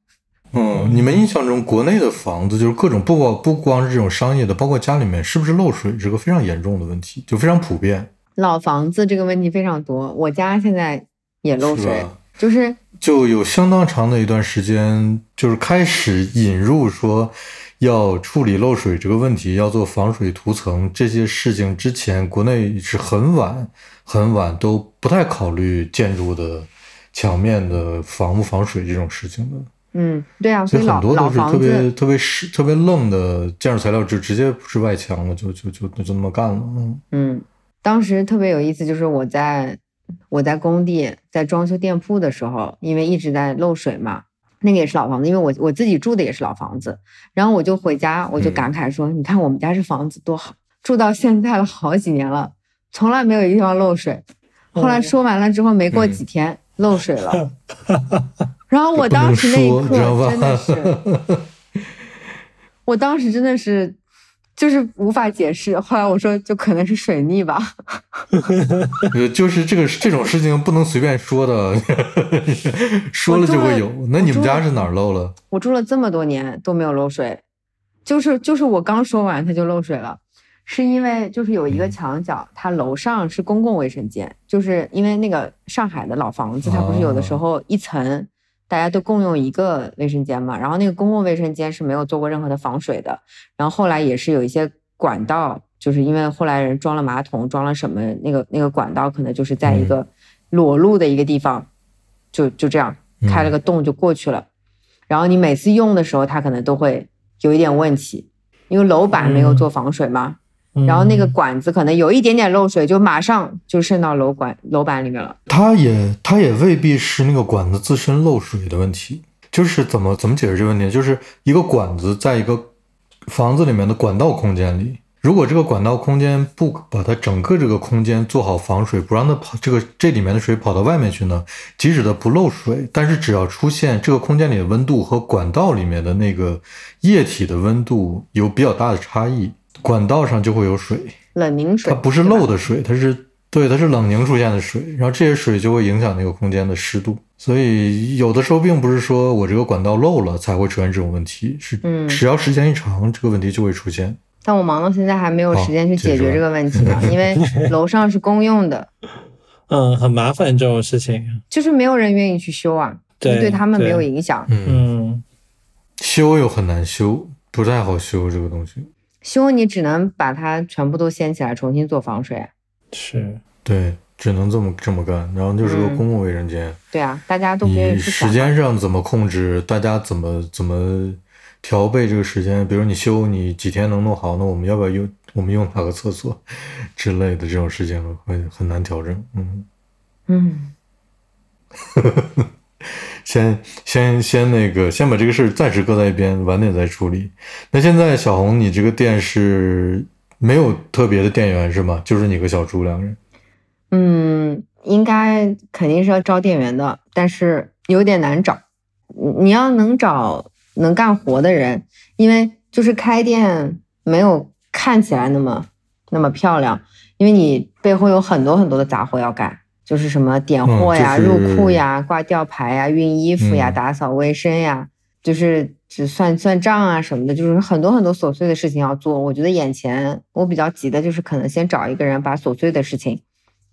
嗯，你们印象中国内的房子就是各种不光不光是这种商业的，包括家里面是不是漏水是个非常严重的问题，就非常普遍。老房子这个问题非常多，我家现在也漏水，就是就有相当长的一段时间，就是开始引入说要处理漏水这个问题，要做防水涂层这些事情之前，国内是很晚。很晚都不太考虑建筑的墙面的防不防水这种事情的。嗯，对啊，所以很多都是特别特别实、特别愣的建筑材料，就直接是外墙了，就就就就那么干了。嗯嗯，当时特别有意思，就是我在我在工地在装修店铺的时候，因为一直在漏水嘛，那个也是老房子，因为我我自己住的也是老房子，然后我就回家，我就感慨说：“你看我们家这房子多好，住到现在了好几年了。”从来没有一个地方漏水，后来说完了之后，没过几天漏水了。然后我当时那一刻真的是，我当时真的是就是无法解释。后来我说，就可能是水逆吧。就是这个这种事情不能随便说的，说了就会有。那你们家是哪儿漏了？我住了这么多年都没有漏水，就是就是我刚说完它就漏水了。是因为就是有一个墙角，它楼上是公共卫生间，就是因为那个上海的老房子，它不是有的时候一层大家都共用一个卫生间嘛，然后那个公共卫生间是没有做过任何的防水的，然后后来也是有一些管道，就是因为后来人装了马桶，装了什么，那个那个管道可能就是在一个裸露的一个地方，就就这样开了个洞就过去了，然后你每次用的时候，它可能都会有一点问题，因为楼板没有做防水嘛。然后那个管子可能有一点点漏水，就马上就渗到楼管楼板里面了。它也它也未必是那个管子自身漏水的问题，就是怎么怎么解释这个问题？就是一个管子在一个房子里面的管道空间里，如果这个管道空间不把它整个这个空间做好防水，不让它跑这个这里面的水跑到外面去呢？即使它不漏水，但是只要出现这个空间里的温度和管道里面的那个液体的温度有比较大的差异。管道上就会有水，冷凝水，它不是漏的水，它是对，它是冷凝出现的水，然后这些水就会影响那个空间的湿度，所以有的时候并不是说我这个管道漏了才会出现这种问题，是，嗯，只要时间一长，这个问题就会出现。但我忙到现在还没有时间去解决这个问题呢，因为楼上是公用的，嗯，很麻烦这种事情，就是没有人愿意去修啊，对，对他们没有影响，嗯，修又很难修，不太好修这个东西。修你只能把它全部都掀起来，重新做防水。是，对，只能这么这么干。然后就是个公共卫生间。对啊，大家都不愿意时间上怎么控制？大家怎么怎么调配这个时间，比如你修你几天能弄好，那我们要不要用我们用哪个厕所之类的这种事情会很难调整。嗯嗯，先先先那个先把这个事暂时搁在一边，晚点再处理。那现在小红，你这个店是没有特别的店员是吗？就是你和小朱两个人。嗯，应该肯定是要招店员的，但是有点难找。你要能找能干活的人，因为就是开店没有看起来那么那么漂亮，因为你背后有很多很多的杂活要干，就是什么点货呀、入库呀、挂吊牌呀、熨衣服呀、打扫卫生呀，就是只算算账啊什么的，就是很多很多琐碎的事情要做。我觉得眼前我比较急的就是可能先找一个人把琐碎的事情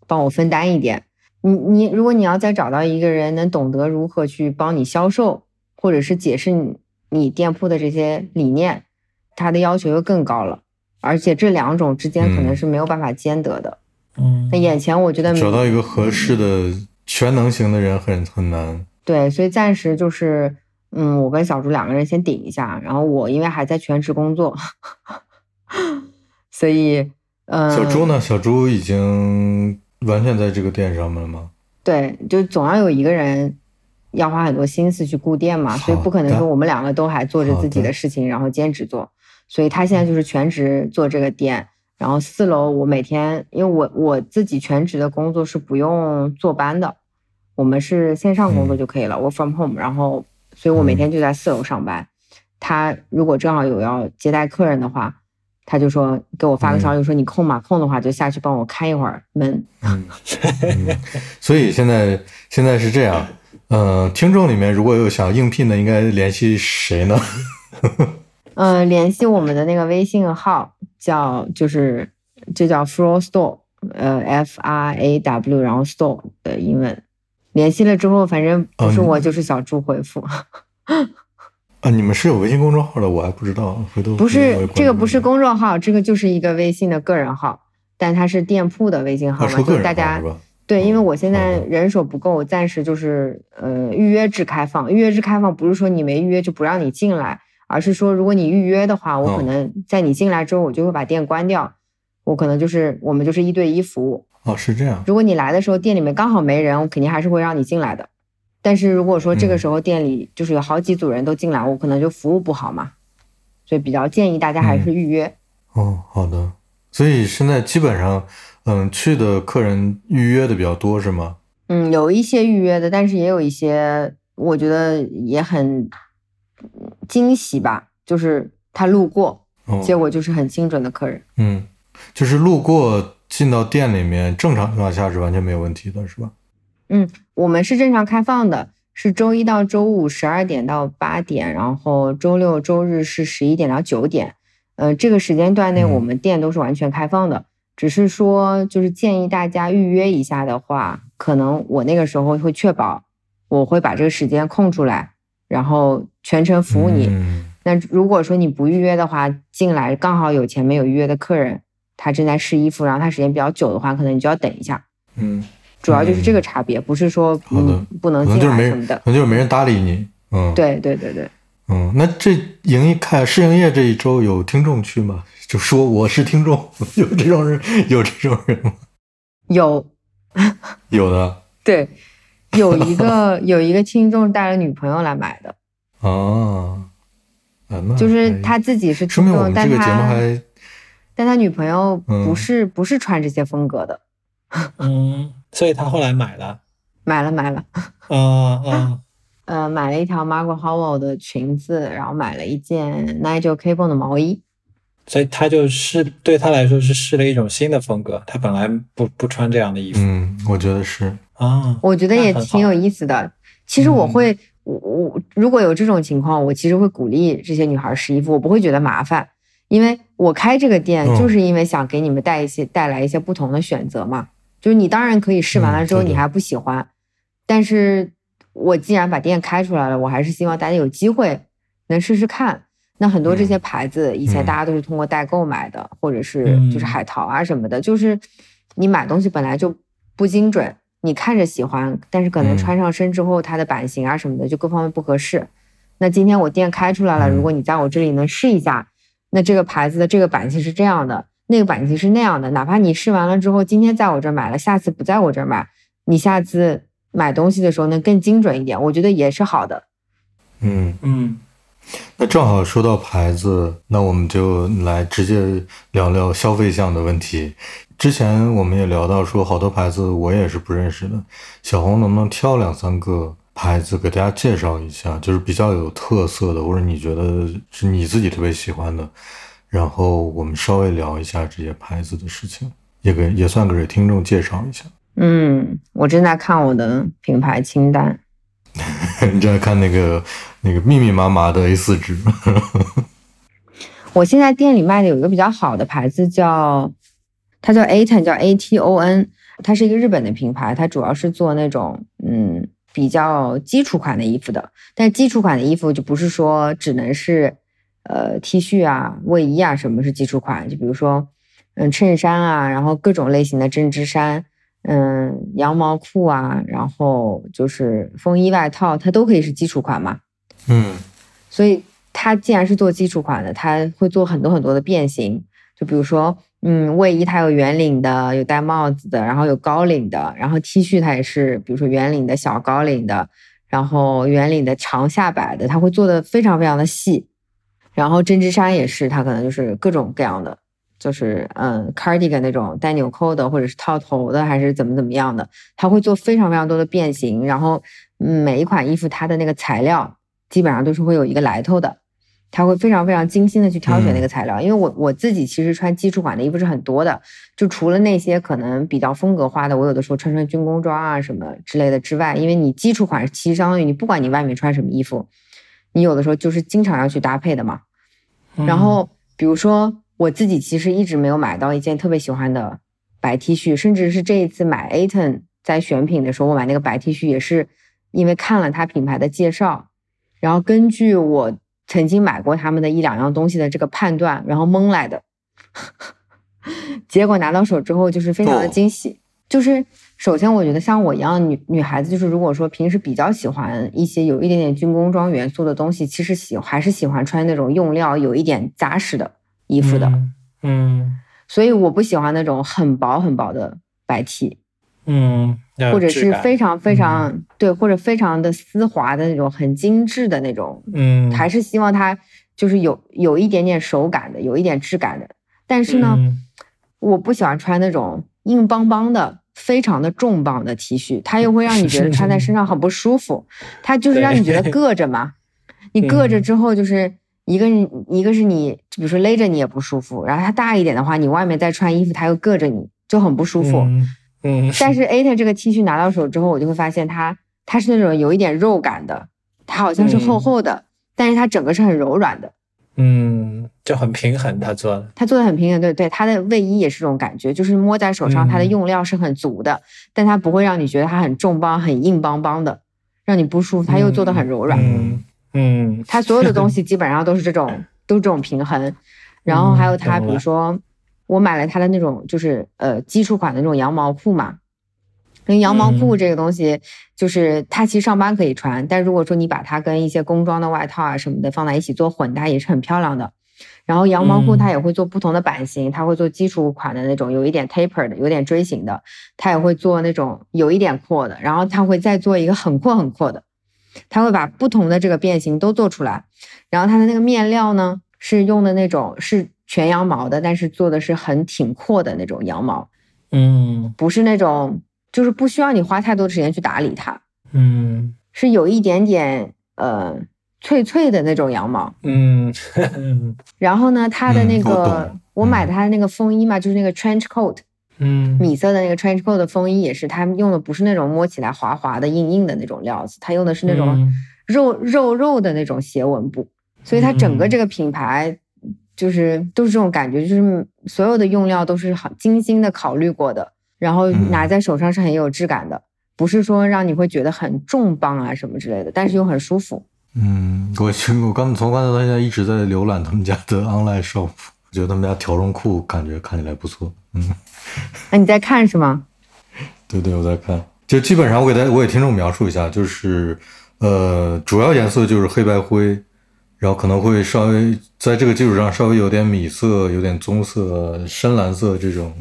帮我分担一点。你你，如果你要再找到一个人能懂得如何去帮你销售，或者是解释你你店铺的这些理念，他的要求又更高了，而且这两种之间可能是没有办法兼得的。嗯，那眼前我觉得找到一个合适的全能型的人很很难。对，所以暂时就是，嗯，我跟小朱两个人先顶一下，然后我因为还在全职工作，所以，嗯，小朱呢？小朱已经。完全在这个店上面了吗？对，就总要有一个人要花很多心思去顾店嘛，所以不可能说我们两个都还做着自己的事情，然后兼职做。所以他现在就是全职做这个店，然后四楼我每天，因为我我自己全职的工作是不用坐班的，我们是线上工作就可以了，work from home。然后，所以我每天就在四楼上班。他如果正好有要接待客人的话。他就说给我发个消息说你空吗？空的话就下去帮我开一会儿门。嗯，所以现在现在是这样，嗯，听众里面如果有想应聘的，应该联系谁呢？嗯，联系我们的那个微信号，叫就是就叫 Flow Store，呃，F R A W，然后 Store 的英文。联系了之后，反正不是我就是小猪回复。啊，你们是有微信公众号的，我还不知道。回头不是这个不是公众号，这个就是一个微信的个人号，但它是店铺的微信号嘛，就大家对，因为我现在人手不够，暂时就是呃预约制开放。预约制开放不是说你没预约就不让你进来，而是说如果你预约的话，我可能在你进来之后，我就会把店关掉。我可能就是我们就是一对一服务。哦，是这样。如果你来的时候店里面刚好没人，我肯定还是会让你进来的。但是如果说这个时候店里就是有好几组人都进来，我可能就服务不好嘛，所以比较建议大家还是预约。哦，好的。所以现在基本上，嗯，去的客人预约的比较多是吗？嗯，有一些预约的，但是也有一些我觉得也很惊喜吧，就是他路过，结果就是很精准的客人。嗯，就是路过进到店里面，正常情况下是完全没有问题的，是吧？嗯，我们是正常开放的，是周一到周五十二点到八点，然后周六周日是十一点到九点。嗯，这个时间段内我们店都是完全开放的，只是说就是建议大家预约一下的话，可能我那个时候会确保我会把这个时间空出来，然后全程服务你。那如果说你不预约的话，进来刚好有前面有预约的客人，他正在试衣服，然后他时间比较久的话，可能你就要等一下。嗯。主要就是这个差别，不是说嗯不能进来什么的，可能就是没人搭理你。嗯，对对对对，嗯，那这营业开试营业这一周有听众去吗？就说我是听众，有这种人，有这种人吗？有，有的。对，有一个 有一个听众带了女朋友来买的。哦，啊，那就是他自己是听众，但他但他女朋友不是不是穿这些风格的。嗯，所以他后来买了，买了买了，嗯嗯，呃，买了一条 Margaret Howell 的裙子，然后买了一件 Nigel Cable 的毛衣，所以他就是对他来说是试了一种新的风格，他本来不不穿这样的衣服，嗯，我觉得是啊，我觉得也挺有意思的。其实我会，我我如果有这种情况，我其实会鼓励这些女孩试衣服，我不会觉得麻烦，因为我开这个店就是因为想给你们带一些带来一些不同的选择嘛。就是你当然可以试完了之后你还不喜欢，但是我既然把店开出来了，我还是希望大家有机会能试试看。那很多这些牌子以前大家都是通过代购买的，或者是就是海淘啊什么的，就是你买东西本来就不精准，你看着喜欢，但是可能穿上身之后它的版型啊什么的就各方面不合适。那今天我店开出来了，如果你在我这里能试一下，那这个牌子的这个版型是这样的，那个版型是那样的。哪怕你试完了之后，今天在我这儿买了，下次不在我这儿买，你下次买东西的时候能更精准一点，我觉得也是好的。嗯嗯，那正好说到牌子，那我们就来直接聊聊消费项的问题。之前我们也聊到说，好多牌子我也是不认识的。小红能不能挑两三个牌子给大家介绍一下，就是比较有特色的，或者你觉得是你自己特别喜欢的，然后我们稍微聊一下这些牌子的事情，也给也算给听众介绍一下。嗯，我正在看我的品牌清单。你正在看那个那个密密麻麻的 A 四纸。我现在店里卖的有一个比较好的牌子叫。它叫 Aton，叫 A T O N，它是一个日本的品牌，它主要是做那种嗯比较基础款的衣服的。但基础款的衣服就不是说只能是呃 T 恤啊、卫衣啊什么是基础款，就比如说嗯衬衫啊，然后各种类型的针织衫，嗯羊毛裤啊，然后就是风衣外套，它都可以是基础款嘛。嗯，所以它既然是做基础款的，它会做很多很多的变形，就比如说。嗯，卫衣它有圆领的，有戴帽子的，然后有高领的，然后 T 恤它也是，比如说圆领的小高领的，然后圆领的长下摆的，它会做的非常非常的细。然后针织衫也是，它可能就是各种各样的，就是嗯，cardigan 那种带纽扣的，或者是套头的，还是怎么怎么样的，它会做非常非常多的变形。然后，每一款衣服它的那个材料基本上都是会有一个来头的。他会非常非常精心的去挑选那个材料，因为我我自己其实穿基础款的衣服是很多的，就除了那些可能比较风格化的，我有的时候穿穿军工装啊什么之类的之外，因为你基础款其实相当于你不管你外面穿什么衣服，你有的时候就是经常要去搭配的嘛。然后比如说我自己其实一直没有买到一件特别喜欢的白 T 恤，甚至是这一次买 Aton 在选品的时候，我买那个白 T 恤也是因为看了它品牌的介绍，然后根据我。曾经买过他们的一两样东西的这个判断，然后蒙来的，结果拿到手之后就是非常的惊喜。就是首先我觉得像我一样女女孩子，就是如果说平时比较喜欢一些有一点点军工装元素的东西，其实喜还是喜欢穿那种用料有一点扎实的衣服的。嗯，所以我不喜欢那种很薄很薄的白 T。嗯。或者是非常非常对，或者非常的丝滑的那种，很精致的那种，嗯，还是希望它就是有有一点点手感的，有一点质感的。但是呢，我不喜欢穿那种硬邦邦的、非常的重磅的 T 恤，它又会让你觉得穿在身上很不舒服。它就是让你觉得硌着嘛，你硌着之后，就是一个人，一个是你，比如说勒着你也不舒服，然后它大一点的话，你外面再穿衣服，它又硌着你，就很不舒服。嗯，但是 A 特这个 T 恤拿到手之后，我就会发现它它是那种有一点肉感的，它好像是厚厚的，但是它整个是很柔软的，嗯，就很平衡。它做的，它做的很平衡，对对，它的卫衣也是这种感觉，就是摸在手上，它的用料是很足的，但它不会让你觉得它很重磅、很硬邦邦的，让你不舒服。它又做的很柔软，嗯嗯，它所有的东西 基本上都是这种，都是这种平衡。然后还有它，比如说。我买了它的那种，就是呃基础款的那种羊毛裤嘛。因为羊毛裤这个东西，就是它其实上班可以穿，但如果说你把它跟一些工装的外套啊什么的放在一起做混搭，也是很漂亮的。然后羊毛裤它也会做不同的版型，它会做基础款的那种有一点 taper 的，有点锥形的，它也会做那种有一点阔的，然后它会再做一个很阔很阔的，它会把不同的这个变形都做出来。然后它的那个面料呢，是用的那种是。全羊毛的，但是做的是很挺阔的那种羊毛，嗯，不是那种，就是不需要你花太多的时间去打理它，嗯，是有一点点呃脆脆的那种羊毛，嗯，然后呢，它的那个我买它的那个风衣嘛，就是那个 trench coat，嗯，米色的那个 trench coat 的风衣也是，它用的不是那种摸起来滑滑的硬硬的那种料子，它用的是那种肉肉肉的那种斜纹布，所以它整个这个品牌。就是都是这种感觉，就是所有的用料都是很精心的考虑过的，然后拿在手上是很有质感的，不是说让你会觉得很重磅啊什么之类的，但是又很舒服。嗯，我我刚从刚才到现在一直在浏览他们家的 online shop，我 觉得他们家条绒裤感觉看起来不错。嗯，那你在看是吗？对对，我在看，就基本上我给大家我给听众描述一下，就是呃，主要颜色就是黑白灰，然后可能会稍微在这个基础上稍微有点米色、有点棕色、深蓝色这种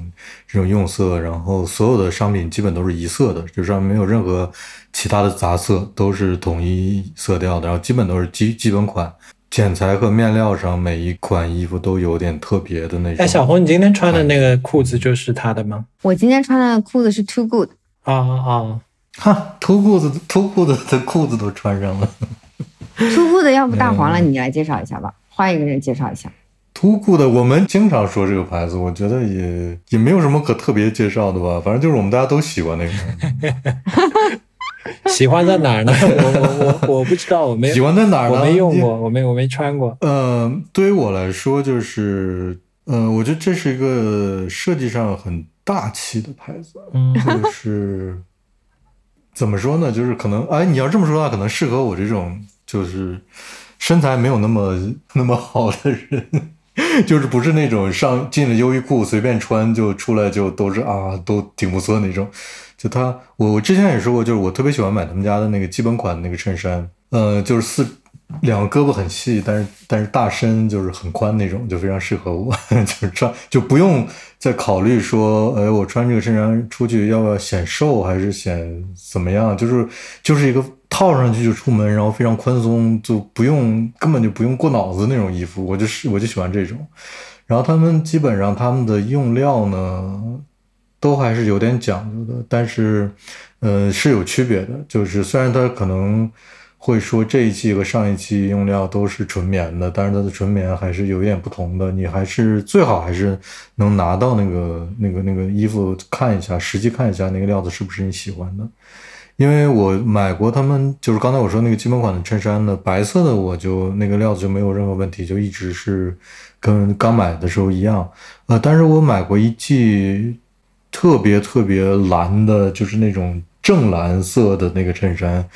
这种用色，然后所有的商品基本都是一色的，就上面没有任何其他的杂色，都是统一色调的，然后基本都是基基本款。剪裁和面料上每一款衣服都有点特别的那种。哎，小红，你今天穿的那个裤子就是他的吗？我今天穿的裤子是 Too Good。啊啊，哈，脱裤子，脱裤子的裤子都穿上了。Too Good，要不大黄了，你来介绍一下吧，换一个人介绍一下。突酷的我们经常说这个牌子，我觉得也也没有什么可特别介绍的吧，反正就是我们大家都喜欢那个。喜欢在哪儿呢？我我我我不知道，我没喜欢在哪儿呢？我没用过，我没我没穿过。嗯，对于我来说，就是嗯，我觉得这是一个设计上很大气的牌子。嗯，就是怎么说呢？就是可能哎，你要这么说的话，可能适合我这种就是身材没有那么 那么好的人，就是不是那种上进了优衣库随便穿就出来就都是啊，都挺不错那种。就他，我我之前也说过，就是我特别喜欢买他们家的那个基本款那个衬衫，呃，就是四两个胳膊很细，但是但是大身就是很宽那种，就非常适合我，就是穿就不用再考虑说，哎，我穿这个衬衫出去要不要显瘦还是显怎么样，就是就是一个套上去就出门，然后非常宽松，就不用根本就不用过脑子那种衣服，我就是我就喜欢这种，然后他们基本上他们的用料呢。都还是有点讲究的，但是，呃，是有区别的。就是虽然它可能会说这一季和上一季用料都是纯棉的，但是它的纯棉还是有一点不同的。你还是最好还是能拿到那个那个那个衣服看一下，实际看一下那个料子是不是你喜欢的。因为我买过他们，就是刚才我说那个基本款的衬衫的白色的，我就那个料子就没有任何问题，就一直是跟刚买的时候一样。呃，但是我买过一季。特别特别蓝的，就是那种正蓝色的那个衬衫，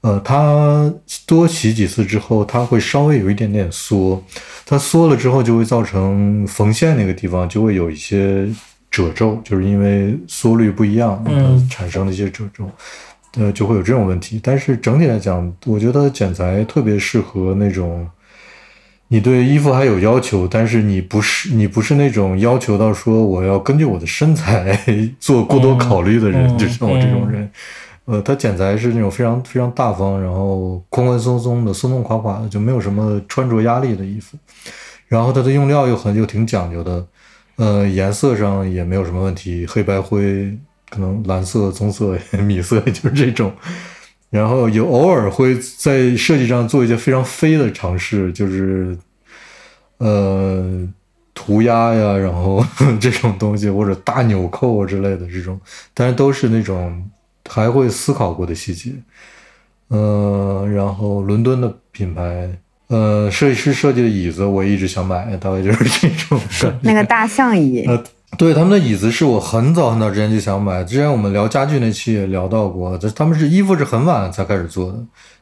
呃，它多洗几次之后，它会稍微有一点点缩，它缩了之后就会造成缝线那个地方就会有一些褶皱，就是因为缩率不一样，嗯，产生了一些褶皱，呃，就会有这种问题。但是整体来讲，我觉得剪裁特别适合那种。你对衣服还有要求，但是你不是你不是那种要求到说我要根据我的身材 做过多考虑的人，就像我这种人。呃，他剪裁是那种非常非常大方，然后宽宽松松的、松松垮垮的，就没有什么穿着压力的衣服。然后它的用料又很又挺讲究的，呃，颜色上也没有什么问题，黑白灰，可能蓝色、棕色、米色，就是这种。然后有偶尔会在设计上做一些非常飞的尝试，就是，呃，涂鸦呀，然后 这种东西或者大纽扣之类的这种，但是都是那种还会思考过的细节。呃，然后伦敦的品牌，呃，设计师设计的椅子我一直想买，大概就是这种。那个大象椅。对他们的椅子是我很早很早之前就想买，之前我们聊家具那期也聊到过，这他们是衣服是很晚才开始做的，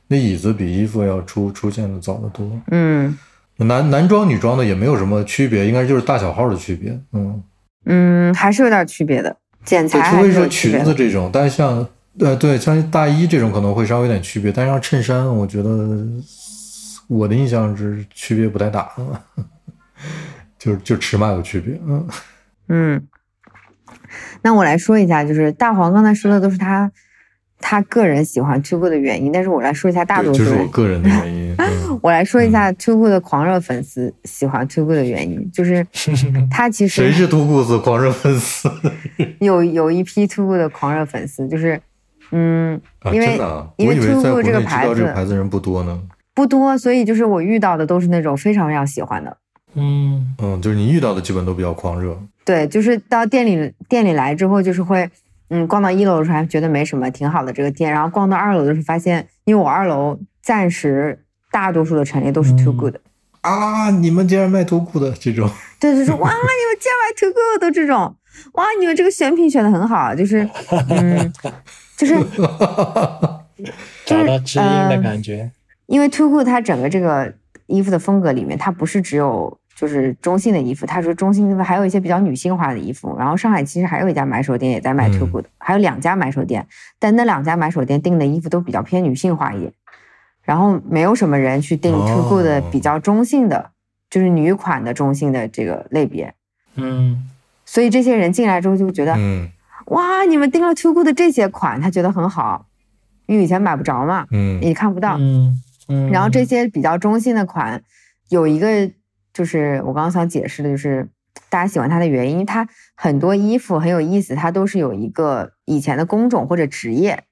那椅子比衣服要出出现的早得多。嗯，男男装女装的也没有什么区别，应该就是大小号的区别。嗯嗯，还是有点区别的，剪裁除非说裙子这种，但像呃对像大衣这种可能会稍微有点区别，但像衬衫，我觉得我的印象是区别不太大，就就尺码有区别。嗯。嗯，那我来说一下，就是大黄刚才说的都是他他个人喜欢 Too Good 的原因，但是我来说一下大多数，就是我个人的原因。我来说一下 Too Good 的狂热粉丝喜欢 Too Good 的原因，就是 他其实谁是 Too Good 的狂热粉丝？有有一批 Too Good 的狂热粉丝，就是嗯，因为因为 Too Good 这个牌子，这个牌子人不多呢，不多，所以就是我遇到的都是那种非常非常喜欢的。嗯嗯，就是你遇到的基本都比较狂热。对，就是到店里店里来之后，就是会，嗯，逛到一楼的时候还觉得没什么，挺好的这个店。然后逛到二楼的时候，发现，因为我二楼暂时大多数的陈列都是 Too Good 啊，你们竟然卖 Too Good 这种？对，就是 哇，你们竟然卖 Too Good 的这种，哇，你们这个选品选的很好，就是，嗯，就是 找到知音的感觉。因为 Too Good 它整个这个衣服的风格里面，它不是只有。就是中性的衣服，他说中性衣服还有一些比较女性化的衣服。然后上海其实还有一家买手店也在卖 Too Good，还有两家买手店，但那两家买手店订的衣服都比较偏女性化一点。然后没有什么人去订 Too Good 的比较中性的，就是女款的中性的这个类别。嗯，所以这些人进来之后就觉得，嗯哇，你们订了 Too Good 的这些款，他觉得很好，因为以前买不着嘛，嗯也看不到。嗯嗯，然后这些比较中性的款，有一个就是我刚刚想解释的，就是大家喜欢它的原因，因为它很多衣服很有意思，它都是有一个以前的工种或者职业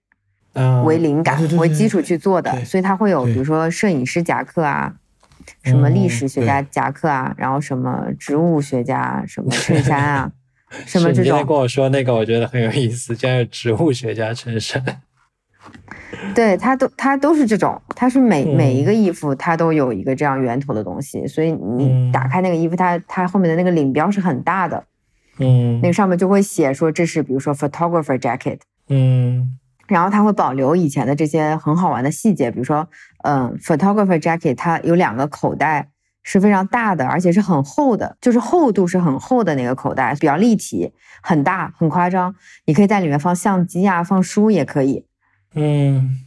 嗯为灵感、为基础去做的，所以它会有比如说摄影师夹克啊。什么历史学家嗯夹克啊，然后什么植物学家，什么衬衫啊，什么这种是你今天跟，我说那个，我觉得很有意思，叫植物学家衬衫。对，它都它都是这种，它是每、嗯。每一个衣服它都有一个这样源头的东西，所以你嗯。打开那个衣服，它它后面的那个领标是很大的，嗯。那个上面就会写说这是比如说 photographer jacket，嗯。然后它会保留以前的这些很好玩的细节，比如说，嗯，photographer jacket 它有两个口袋是非常大的，而且是很厚的，就是厚度是很厚的那个口袋，比较立体，很大，很夸张，你可以在里面放相机啊，放书也可以。嗯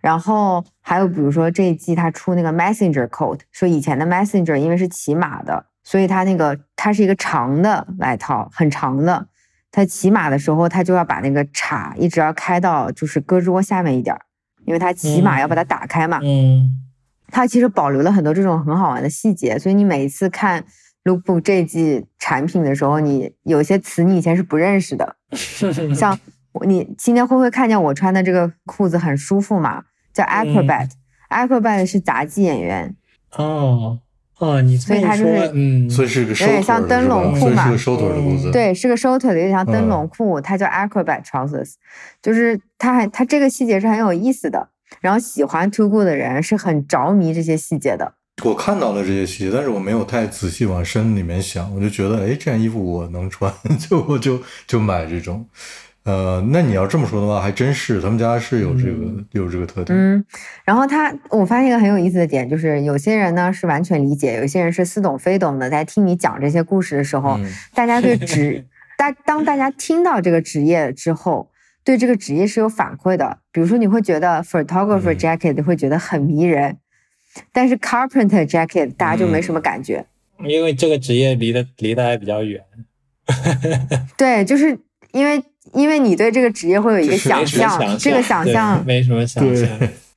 然后还有比如说这一季他出那个 messenger coat，说以前的 messenger 因为是骑马的，所以它那个它是一个长的外套，很长的。他骑马的时候，他就要把那个叉一直要开到就是胳肢窝下面一点儿，因为他骑马要把它打开嘛。嗯他其实保留了很多这种很好玩的细节，所以你每一次看 Lookbook 这季产品的时候，你有些词你以前是不认识的，嗯，像我你今天会不会看见我穿的这个裤子很舒服嘛？叫 Acrobat，Acrobat、Acrobat 是杂技演员，哦哦，所以他就是嗯，所以是个有点像灯笼裤嘛所以是个收腿的裤子。对，是个收腿的，有点像灯笼嗯裤，它叫 Acrobat trousers，就是它还它这个细节是很有意思的。然后喜欢 Too Good 的人是很着迷这些细节的。我看到了这些细节，但是我没有太仔细往深里面想，我就觉得，哎，这件衣服我能穿，就我就就买这种。呃，那你要这么说的话，还真是他们家是有这个、有这个特点。嗯，然后他，我发现一个很有意思的点，就是有些人呢是完全理解，有些人是似懂非懂的。在听你讲这些故事的时候，嗯大家对职，大当大家听到这个职业之后，对这个职业是有反馈的。比如说，你会觉得 photographer 嗯 jacket 会觉得很迷人，但是 carpenter jacket 大家就没什么感觉。因为这个职业离得离得还比较远，对，就是因为因为你对这个职业会有一个就是想象，这个想象没什么想象。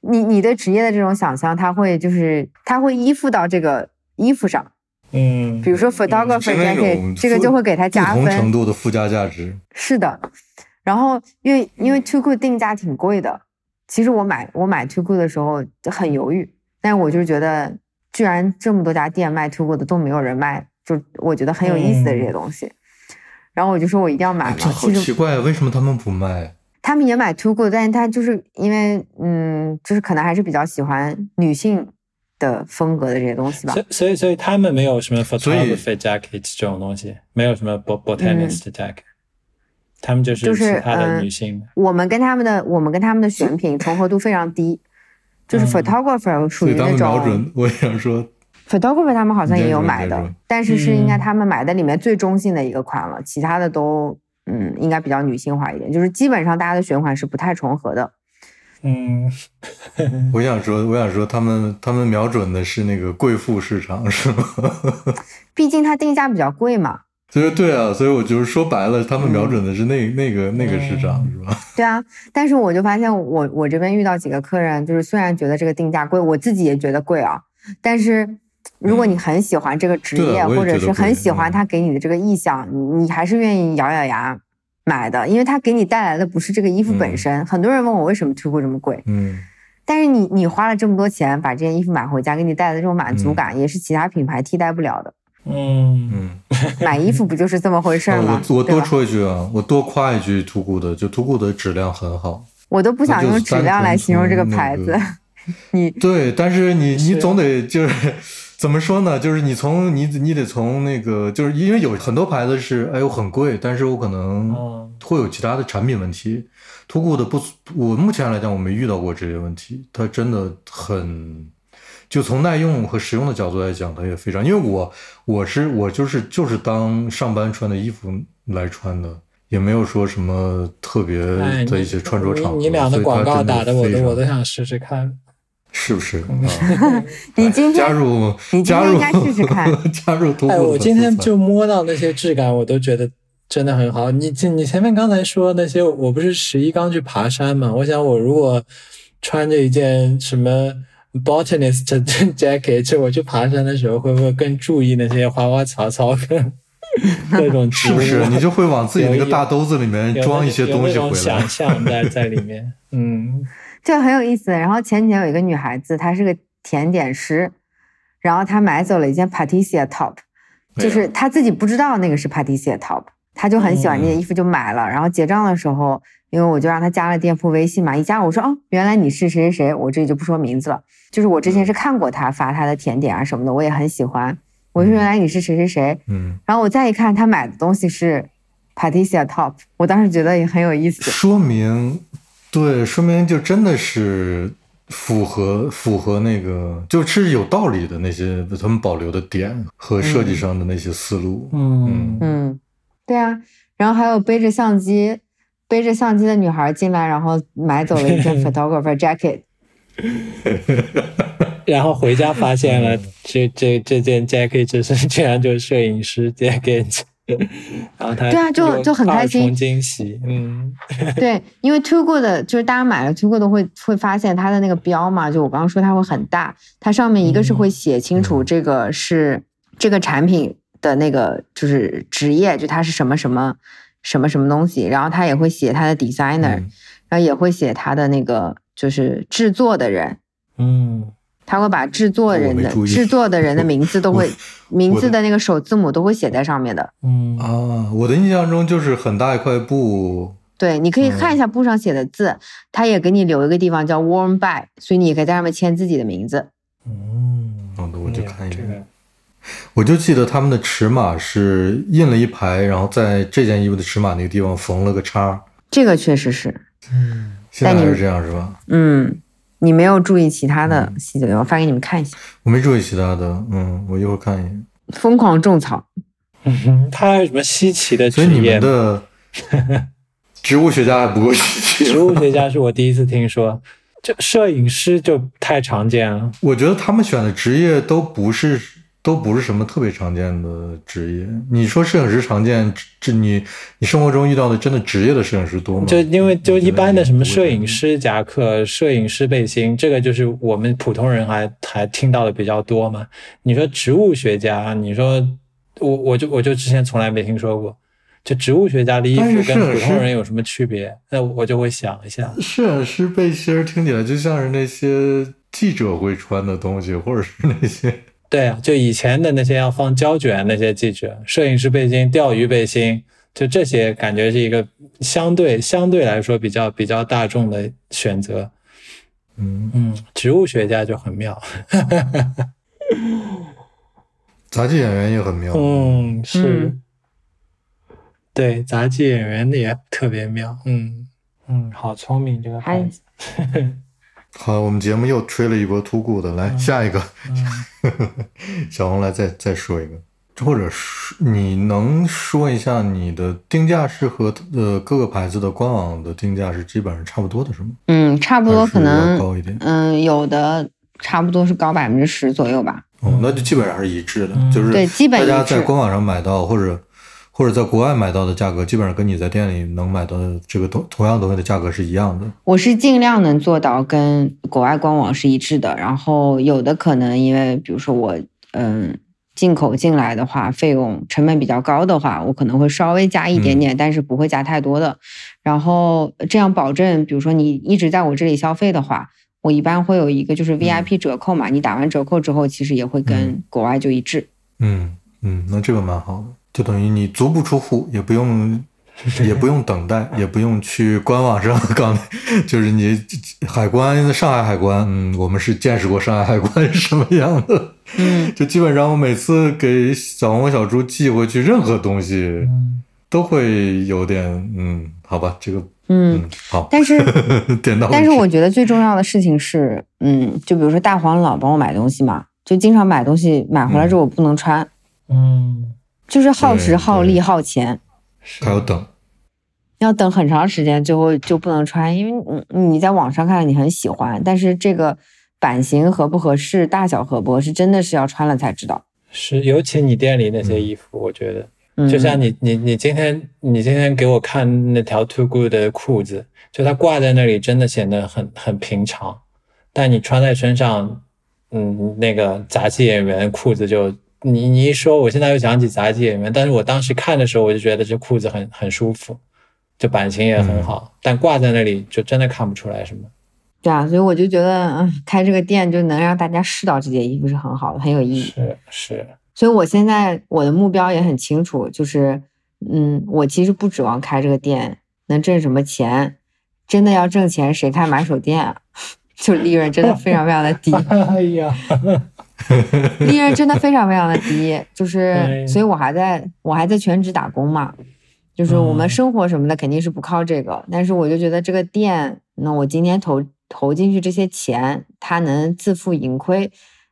你你对职业的这种想象，它会就是它会依附到这个衣服上，嗯，比如说 photographer 是那种 jacket，这个就会给它加不同程。度的附加价值。是的，然后因为因为 Too Good 定价挺贵的，其实我买我买 Too Good 的时候就很犹豫，但是我就是觉得，居然这么多家店卖 Too Good 的都没有人卖，就我觉得很有意思的这些东西。然后我就说我一定要买嘛。哎这好奇怪，为什么他们不卖？他们也买 Too Good，但是他就是因为嗯，就是可能还是比较喜欢女性的风格的这些东西吧所。以所以所以他们没有什么 photography jacket 这种东西，没有什么 bot botanist jacket，、他们就是嗯就是其他的嗯女性的。我们跟他们的我们跟他们的选品重合度非常低，就是嗯 photographer 属于那种们瞄准，我也想说，photographer 他们好像也有买的但是是应该嗯他们买的里面最中性的一个款了，其他的都嗯应该比较女性化一点，就是基本上大家的选款是不太重合的。嗯，我想说，我想说，他们他们瞄准的是那个贵妇市场，是吗？毕竟它定价比较贵嘛，所以对啊，所以我就是说白了，他们瞄准的是那、那个那个市场，嗯是吧？对啊，但是我就发现我我这边遇到几个客人，就是虽然觉得这个定价贵，我自己也觉得贵啊，但是如果你很喜欢这个职业，或者是很喜欢嗯他给你的这个意向，你你还是愿意咬咬牙买的，因为他给你带来的不是这个衣服本嗯身。很多人问我为什么 Too Good 这么贵，嗯，但是你你花了这么多钱把这件衣服买回家，给你带来的这种满足嗯感，也是其他品牌替代不了的。嗯嗯，买衣服不就是这么回事吗？我我多说一句啊，我多夸一句图库的，就图库的质量很好。我都不想用质量来形容这个牌子。你对，但是你你总得就是怎么说呢？就是你从你你得从那个，就是因为有很多牌子是哎呦很贵，但是我可能会有其他的产品问题。图库的不，我目前来讲我没遇到过这些问题，它真的很。就从耐用和实用的角度来讲，它也非常。因为我我是我就是就是当上班穿的衣服来穿的，也没有说什么特别，的一些穿着场合。你俩的广告打的我都我都想试试看。是不是？你今天加入，你今天应该试试看，加入徒步。哎，我今天就摸到那些质感，我都觉得真的很好。你你前面刚才说那些，我不是十一刚去爬山嘛？我想我如果穿着一件什么 botanist jacket，我去爬山的时候，会不会更注意那些花花草草跟？各种是不是你就会往自己那个大兜子里面装一些东西回来？想象在在里面，嗯，这很有意思。然后前几天有一个女孩子，她是个甜点师，然后她买走了一件 Patissier top，就是她自己不知道那个是 Patissier top，她就很喜欢那件衣服就买了。然后结账的时候，因为我就让她加了店铺微信嘛，一加我说哦，原来你是谁谁谁，我这里就不说名字了。就是我之前是看过她发她的甜点啊什么的，我也很喜欢。我说原来你是谁谁谁，嗯，然后我再一看，她买的东西是 Patissier Top，我当时觉得也很有意思，说明，对，说明就真的是符合符合那个，就是有道理的那些他们保留的点和设计上的那些思路，嗯嗯，对啊，然后还有背着相机背着相机的女孩进来，然后买走了一件 photographer jacket。然后回家发现了这这这件 jacket 是居然就是摄影师 jacket，然后他对啊就就很开心。惊喜，嗯，对，因为 t o g o 的就是大家买了 t o g o 的会会发现它的那个标嘛，就我刚刚说它会很大，它上面一个是会写清楚这个是这个产品的那个就是职业，就它是什么什么什么什么东西，然后它也会写它的 designer，然后也会写它的那个就是制作的人，嗯。他会把制作人的制作的人的名字都会名字的那个首字母都会写在上面的。嗯啊，我的印象中就是很大一块布。对，你可以看一下布上写的字，他也给你留一个地方叫 Warm by，所以你可以在上面签自己的名字。嗯，好的，我就看一眼。我就记得他们的尺码是印了一排，然后在这件衣服的尺码那个地方缝了个叉。这个确实是。嗯，现在还是这样是吧？嗯。你没有注意其他的细节，我发给你们看一下。我没注意其他的，嗯，我一会儿看一眼。疯狂种草，嗯哼，他还有什么稀奇的？所以你们的 植物学家还不够稀奇。植物学家是我第一次听说，就摄影师就太常见了。我觉得他们选的职业都不是。都不是什么特别常见的职业。你说摄影师常见，这你你生活中遇到的真的职业的摄影师多吗？就因为就一般的什么摄影师夹克、摄影师背心，这个就是我们普通人还还听到的比较多嘛。你说植物学家，你说我我就我就之前从来没听说过，就植物学家的衣服跟普通人有什么区别？那我就会想一下，摄影师背心听起来就像是那些记者会穿的东西，或者是那些。对啊，就以前的那些要放胶卷那些记者，摄影师背心、钓鱼背心，就这些感觉是一个相对相对来说比较比较大众的选择。嗯嗯，植物学家就很妙，杂技演员也很妙。嗯，是，对，杂技演员也特别妙。嗯嗯，好聪明这个孩子。好，我们节目又吹了一波突兀的，来下一个，小红来再再说一个，或者是你能说一下你的定价是和呃各个牌子的官网的定价是基本上差不多的，是吗？嗯，差不多，可能高一点。嗯，有的差不多是高百分之十左右吧。哦，那就基本上是一致的，就是对，基本大家在官网上买到或者。或者在国外买到的价格，基本上跟你在店里能买到的这个同同样东西的价格是一样的。我是尽量能做到跟国外官网是一致的。然后有的可能因为，比如说我嗯进口进来的话，费用成本比较高的话，我可能会稍微加一点点，但是不会加太多的。然后这样保证，比如说你一直在我这里消费的话，我一般会有一个就是 VIP 折扣嘛。你打完折扣之后，其实也会跟国外就一致。嗯嗯，那这个蛮好的。就等于你足不出户，也不用，也不用等待，也不用去官网上刚，就是你海关，上海海关，嗯，我们是见识过上海海关是什么样的，嗯，就基本上我每次给小红小猪寄回去任何东西，都会有点，嗯，好吧，这个，嗯，好，但是点到，但是我觉得最重要的事情是，嗯，就比如说大黄老帮我买东西嘛，就经常买东西买回来之后我不能穿，嗯。就是耗时耗力耗钱，还要等，要等很长时间，最后就不能穿，因为你你在网上看你很喜欢，但是这个版型合不合适，大小合不合适，真的是要穿了才知道。是，尤其你店里那些衣服，我觉得。就像你你你今天你今天给我看那条 Too Good 的裤子，就它挂在那里真的显得很很平常，但你穿在身上，嗯，那个杂技演员裤子就你你一说，我现在又想起杂技演员，但是我当时看的时候我就觉得这裤子很很舒服，就版型也很好，但挂在那里就真的看不出来什么。对啊，所以我就觉得，嗯，开这个店就能让大家试到这件衣服是很好的，很有意义。是是。所以，我现在我的目标也很清楚，就是，嗯，我其实不指望开这个店能挣什么钱，真的要挣钱，谁开买手店啊？就利润真的非常非常的低。哎呀，利润真的非常非常的低，就是，所以我还在我还在全职打工嘛，就是我们生活什么的肯定是不靠这个，但是我就觉得这个店，那我今天投投进去这些钱，它能自负盈亏，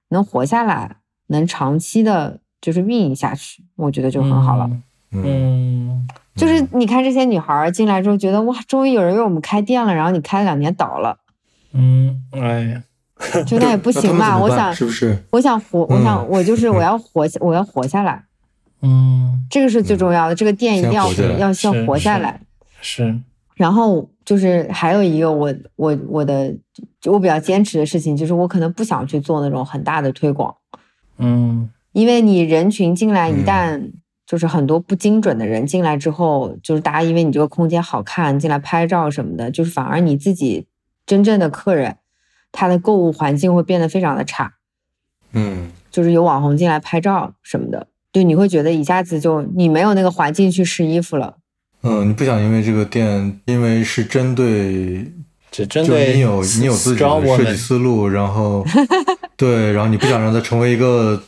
能活下来。能长期的，就是运营下去，我觉得就很好了。嗯，就是你看这些女孩进来之后，觉得哇，终于有人为我们开店了。然后你开了两年倒了，嗯，哎呀，就那也不行嘛。我想是不是？我想活，我想我就是我要活，我要活下来。嗯，这个是最重要的。这个店一定要要先活下来。是。然后就是还有一个我我我的我比较坚持的事情，就是我可能不想去做那种很大的推广。嗯，因为你人群进来，一旦就是很多不精准的人进来之后，就是大家因为你这个空间好看进来拍照什么的，就是反而你自己真正的客人，他的购物环境会变得非常的差。嗯，就是有网红进来拍照什么的，对，你会觉得一下子就你没有那个环境去试衣服了。嗯，你不想因为这个店，因为是针对。只针对你有你有自己的设计思路，然后 对，然后你不想让它成为一个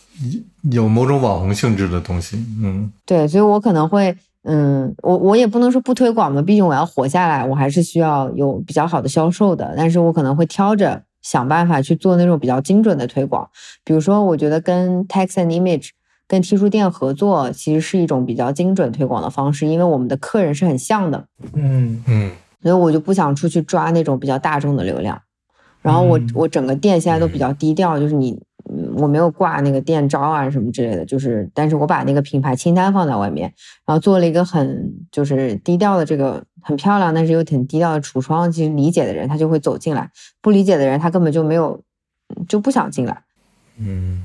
有某种网红性质的东西，嗯，对，所以我可能会，嗯，我我也不能说不推广吧，毕竟我要活下来，我还是需要有比较好的销售的，但是我可能会挑着想办法去做那种比较精准的推广，比如说，我觉得跟 Text and Image 跟 T 书店合作，其实是一种比较精准推广的方式，因为我们的客人是很像的，嗯。嗯。所以我就不想出去抓那种比较大众的流量，然后我我整个店现在都比较低调，就是你我没有挂那个店招啊什么之类的，就是但是我把那个品牌清单放在外面，然后做了一个很就是低调的这个很漂亮但是又挺低调的橱窗，其实理解的人他就会走进来，不理解的人他根本就没有就不想进来。嗯，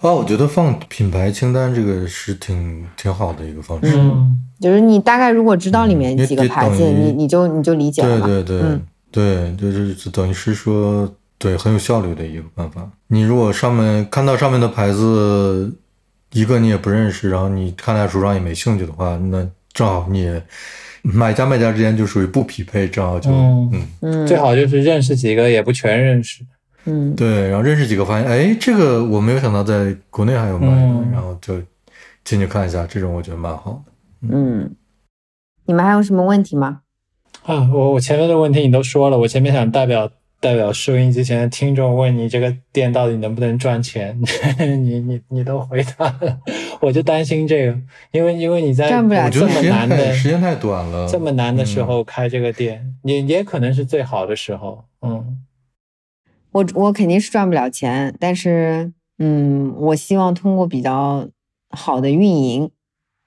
啊，我觉得放品牌清单这个是挺挺好的一个方式。嗯。就是你大概如果知道里面几个牌子，你你就你就理解了对对对对，就是等于是说，对很有效率的一个办法。你如果上面看到上面的牌子，一个你也不认识，然后你看他橱窗也没兴趣的话，那正好你也买家卖家之间就属于不匹配，正好就嗯嗯，最好就是认识几个也不全认识，嗯，对，然后认识几个发现，哎，这个我没有想到在国内还有卖的，然后就进去看一下，这种我觉得蛮好的。嗯，你们还有什么问题吗？啊，我我前面的问题你都说了，我前面想代表代表收音机前的听众问你，这个店到底能不能赚钱？你你你都回答了，我就担心这个，因为因为你在这么难的时间太短了，这么难的时候开这个店，也也可能是最好的时候。嗯，我我肯定是赚不了钱，但是嗯，我希望通过比较好的运营。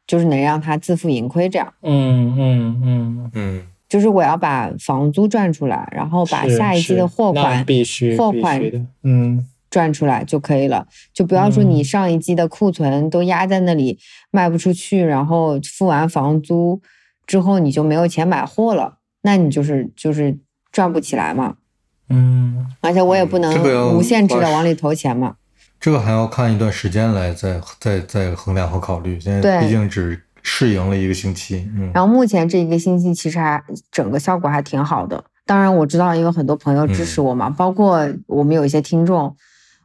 就是能让他自负盈亏，这样。嗯嗯嗯嗯，就是我要把房租赚出来，然后把下一季的货款必须货款嗯赚出来就可以了。就不要说你上一季的库存都压在那里卖不出去，然后付完房租之后你就没有钱买货了，那你就是就是赚不起来嘛。嗯，而且我也不能无限制的往里投钱嘛。这个还要看一段时间来再再再衡量和考虑。现在毕竟只试营了一个星期，嗯。然后目前这一个星期其实还整个效果还挺好的。当然我知道，因为很多朋友支持我嘛，包括我们有一些听众，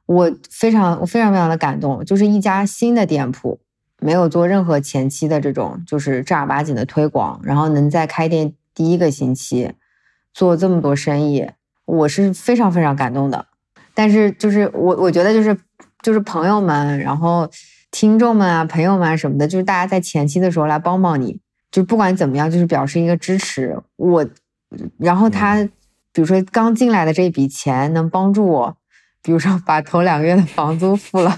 我非常我非常非常的感动。就是一家新的店铺，没有做任何前期的这种就是正儿八经的推广，然后能在开店第一个星期做这么多生意，我是非常非常感动的。但是就是我我觉得就是。就是朋友们，然后听众们啊，朋友们啊什么的，就是大家在前期的时候来帮帮你，就不管怎么样，就是表示一个支持。我，然后他，比如说刚进来的这一笔钱能帮助我比如说把头两个月的房租付了，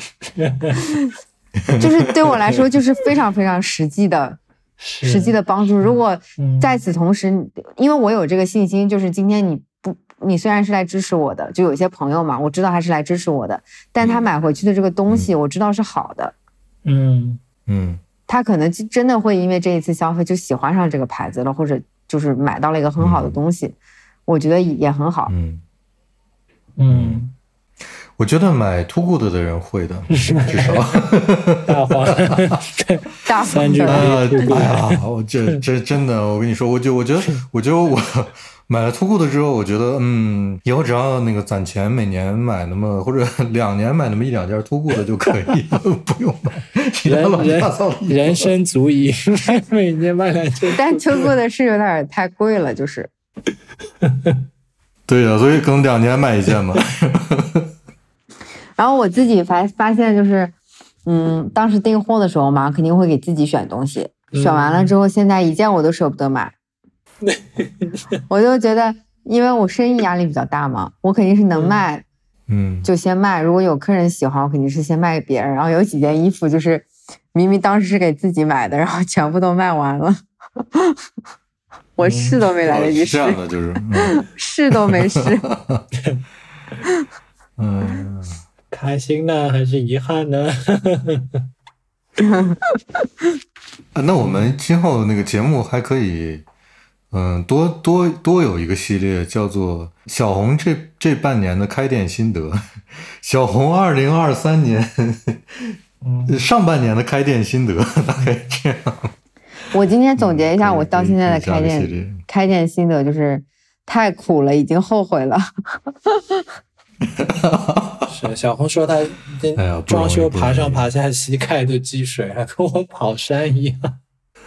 就是对我来说就是非常非常实际的。实际的帮助。如果在此同时，因为我有这个信心，就是今天你不，你虽然是来支持我的，就有些朋友嘛，我知道他是来支持我的，但他买回去的这个东西，我知道是好的。嗯嗯嗯，他可能真的会因为这一次消费就喜欢上这个牌子了，或者就是买到了一个很好的东西，我觉得也很好。嗯嗯。我觉得买 Too Good 的人会的，至少。大黄，大三句啊！哎呀，我这这真的，我跟你说，我就我觉得，我觉得我买了 Too Good 之后，我觉得，嗯，以后只要那个攒钱，每年买那么或者 两年买那么一两件 Too Good 就可以了，不用买其他乱七八糟的。人生足矣，每年买两件。但 Too Good 是有点太贵了，就是。对呀，所以可能两年买一件嘛。然后我自己发发现就是，嗯，当时订货的时候嘛，肯定会给自己选东西，选完了之后，现在一件我都舍不得买。我就觉得，因为我生意压力比较大嘛，我肯定是能卖，嗯，就先卖。如果有客人喜欢，我肯定是先卖给别人。然后有几件衣服就是明明当时是给自己买的，然后全部都卖完了，我试都没来得及试，这样的就是，试都没试。嗯。开心呢，还是遗憾呢？啊，那我们今后那个节目还可以，嗯，多多多有一个系列，叫做小红这这半年的开店心得，小红二零二三年 上半年的开店心得，大概这样。我今天总结一下，我到现在的开店开店心得就是太苦了，已经后悔了。是小红说他装修爬上爬下膝盖都积水，还跟我跑山一样。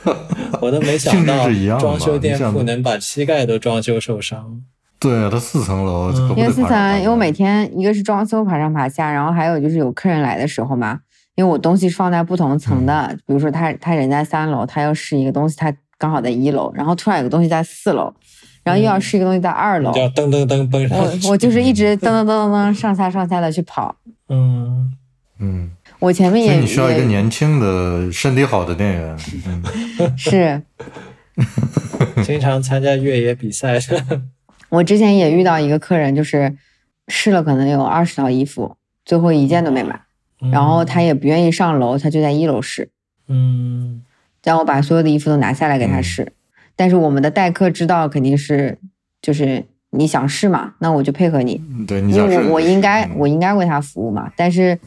我都没想到装修店铺能把膝盖都装修受伤。对啊，它四层楼，因为四层，因为我每天一个是装修爬上爬下，然后还有就是有客人来的时候嘛，因为我东西是放在不同层的，比如说他他人在三楼，他要试一个东西，他刚好在一楼，然后突然有个东西在四楼。然后又要试一个东西在二楼，噔噔噔蹦上我我就是一直噔噔噔噔上下上下的去跑。嗯嗯，我前面也你需要一个年轻的、身体好的店员。是，经常参加越野比赛。我之前也遇到一个客人，就是试了可能有二十套衣服，最后一件都没买，然后他也不愿意上楼，他就在一楼试。嗯，让我把所有的衣服都拿下来给他试。但是我们的待客之道肯定是，就是你想试嘛，那我就配合你。对，因为我我应该我应该为他服务嘛。但是，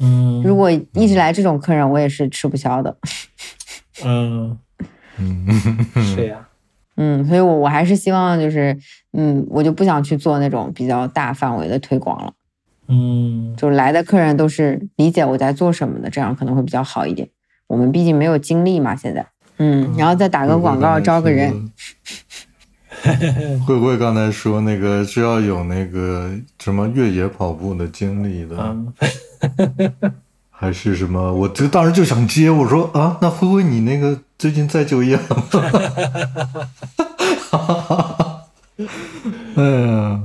如果一直来这种客人，我也是吃不消的。嗯嗯，是呀。嗯，所以我我还是希望就是，嗯，我就不想去做那种比较大范围的推广了。嗯，就来的客人都是理解我在做什么的，这样可能会比较好一点。我们毕竟没有精力嘛，现在。嗯，然后再打个广告招个人。会不会刚才说那个是要有那个什么越野跑步的经历的？还是什么？我就当时就想接，我说啊，那会不会你那个最近在就业了？哎呀，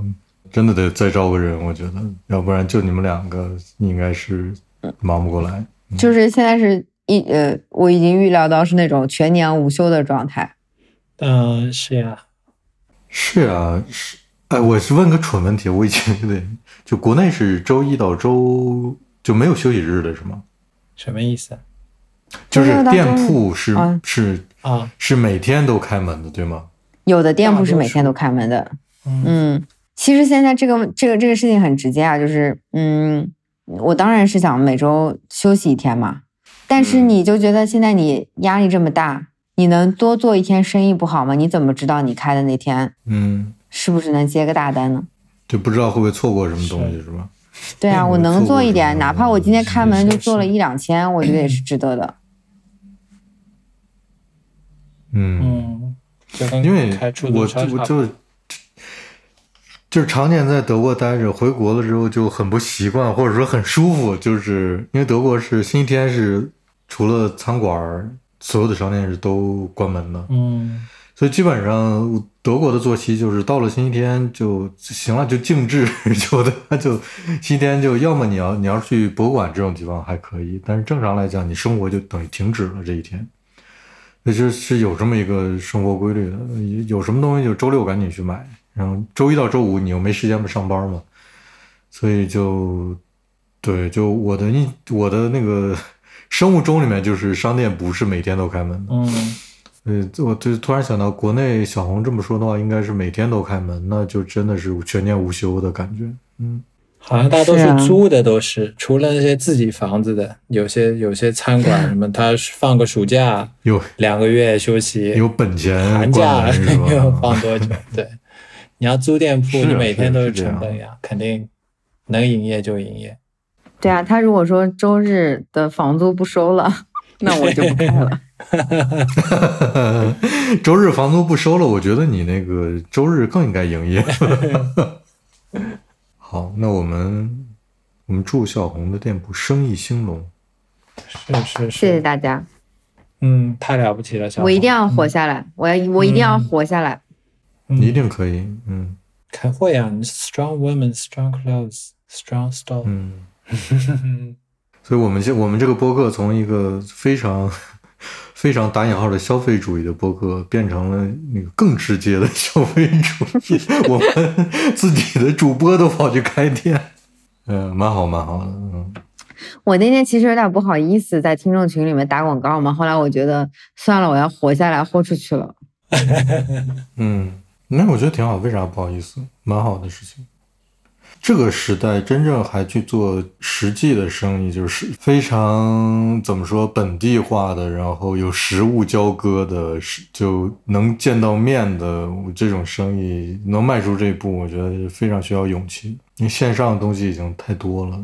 真的得再招个人，我觉得，要不然就你们两个应该是忙不过来。就是现在是。一呃，我已经预料到是那种全年无休的状态。嗯，是呀，是啊，是。哎，我是问个蠢问题，我以前对，就国内是周一到周就没有休息日的是吗？什么意思？就是店铺是是啊，是每天都开门的，对吗？有的店铺是每天都开门的。嗯，其实现在这个这个这个事情很直接啊，就是嗯，我当然是想每周休息一天嘛。但是你就觉得现在你压力这么大，你能多做一天生意不好吗？你怎么知道你开的那天，嗯，是不是能接个大单呢？就不知道会不会错过什么东西，是吧？对啊，我能做一点，哪怕我今天开门就做了一两千，我觉得也是值得的。嗯，因为我就就。就是常年在德国待着，回国了之后就很不习惯，或者说很舒服，就是因为德国是星期天是除了餐馆，所有的商店是都关门的。嗯，所以基本上德国的作息就是到了星期天就行了，就静置，就的就星期天就要么你要你要去博物馆这种地方还可以，但是正常来讲，你生活就等于停止了这一天。那就是有这么一个生活规律的，有什么东西就周六赶紧去买，然后周一到周五你又没时间不上班嘛，所以就对，就我的一我的那个生物钟里面就是商店不是每天都开门的，嗯，呃，我就突然想到国内小红这么说的话，应该是每天都开门，那就真的是全年无休的感觉，嗯。好像大多数租的，都是除了那些自己房子的，有些有些餐馆什么，他放个暑假有两个月休息，有本钱寒假没有放多久？对，你要租店铺，你每天都是成本呀，肯定能营业就营业。对啊，他如果说周日的房租不收了，那我就不开了。周日房租不收了，我觉得你那个周日更应该营业。好，那我们我们祝小红的店铺生意兴隆。是是是，谢谢大家。嗯，太了不起了，小红。我一定要活下来，我要我一定要活下来。你一定可以，嗯。开会啊，Strong women, strong clothes, strong store。嗯。所以我们这我们这个播客从一个非常。非常打引号的消费主义的播客，变成了那个更直接的消费主义。我们自己的主播都跑去开店，嗯，蛮好蛮好的。嗯，我那天其实有点不好意思在听众群里面打广告嘛，后来我觉得算了，我要活下来，豁出去了。嗯，那我觉得挺好，为啥不好意思？蛮好的事情。这个时代真正还去做实际的生意，就是非常怎么说本地化的，然后有实物交割的，就能见到面的这种生意，能迈出这一步，我觉得非常需要勇气。因为线上的东西已经太多了，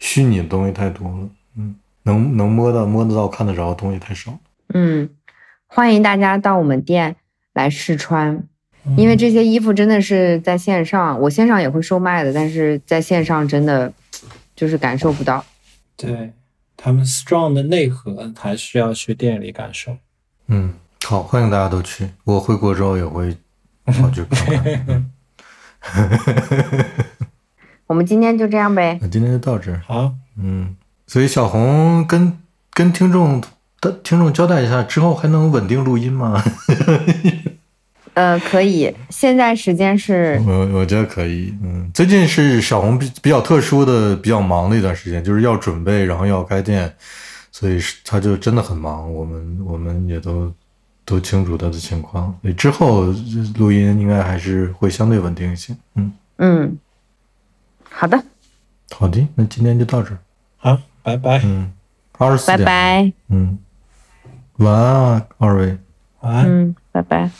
虚拟的东西太多了，嗯，能能摸到、摸得到、看得着的东西太少。嗯，欢迎大家到我们店来试穿。因为这些衣服真的是在线上，我线上也会售卖的，但是在线上真的就是感受不到。对他们 strong 的内核，还是要去店里感受。嗯，好，欢迎大家都去。我回国之后也会跑去看看。我们今天就这样呗。那今天就到这儿。好，嗯，所以小红跟跟听众的听众交代一下，之后还能稳定录音吗？呃，可以。现在时间是，我我觉得可以。嗯，最近是小红比比较特殊的、比较忙的一段时间，就是要准备，然后要开店，所以他就真的很忙。我们我们也都都清楚他的情况。所以之后录音应该还是会相对稳定一些。嗯嗯，好的，好的，那今天就到这儿。好，拜拜。嗯，二十四点。拜拜。嗯，晚安啊，二位。晚安。嗯，拜拜。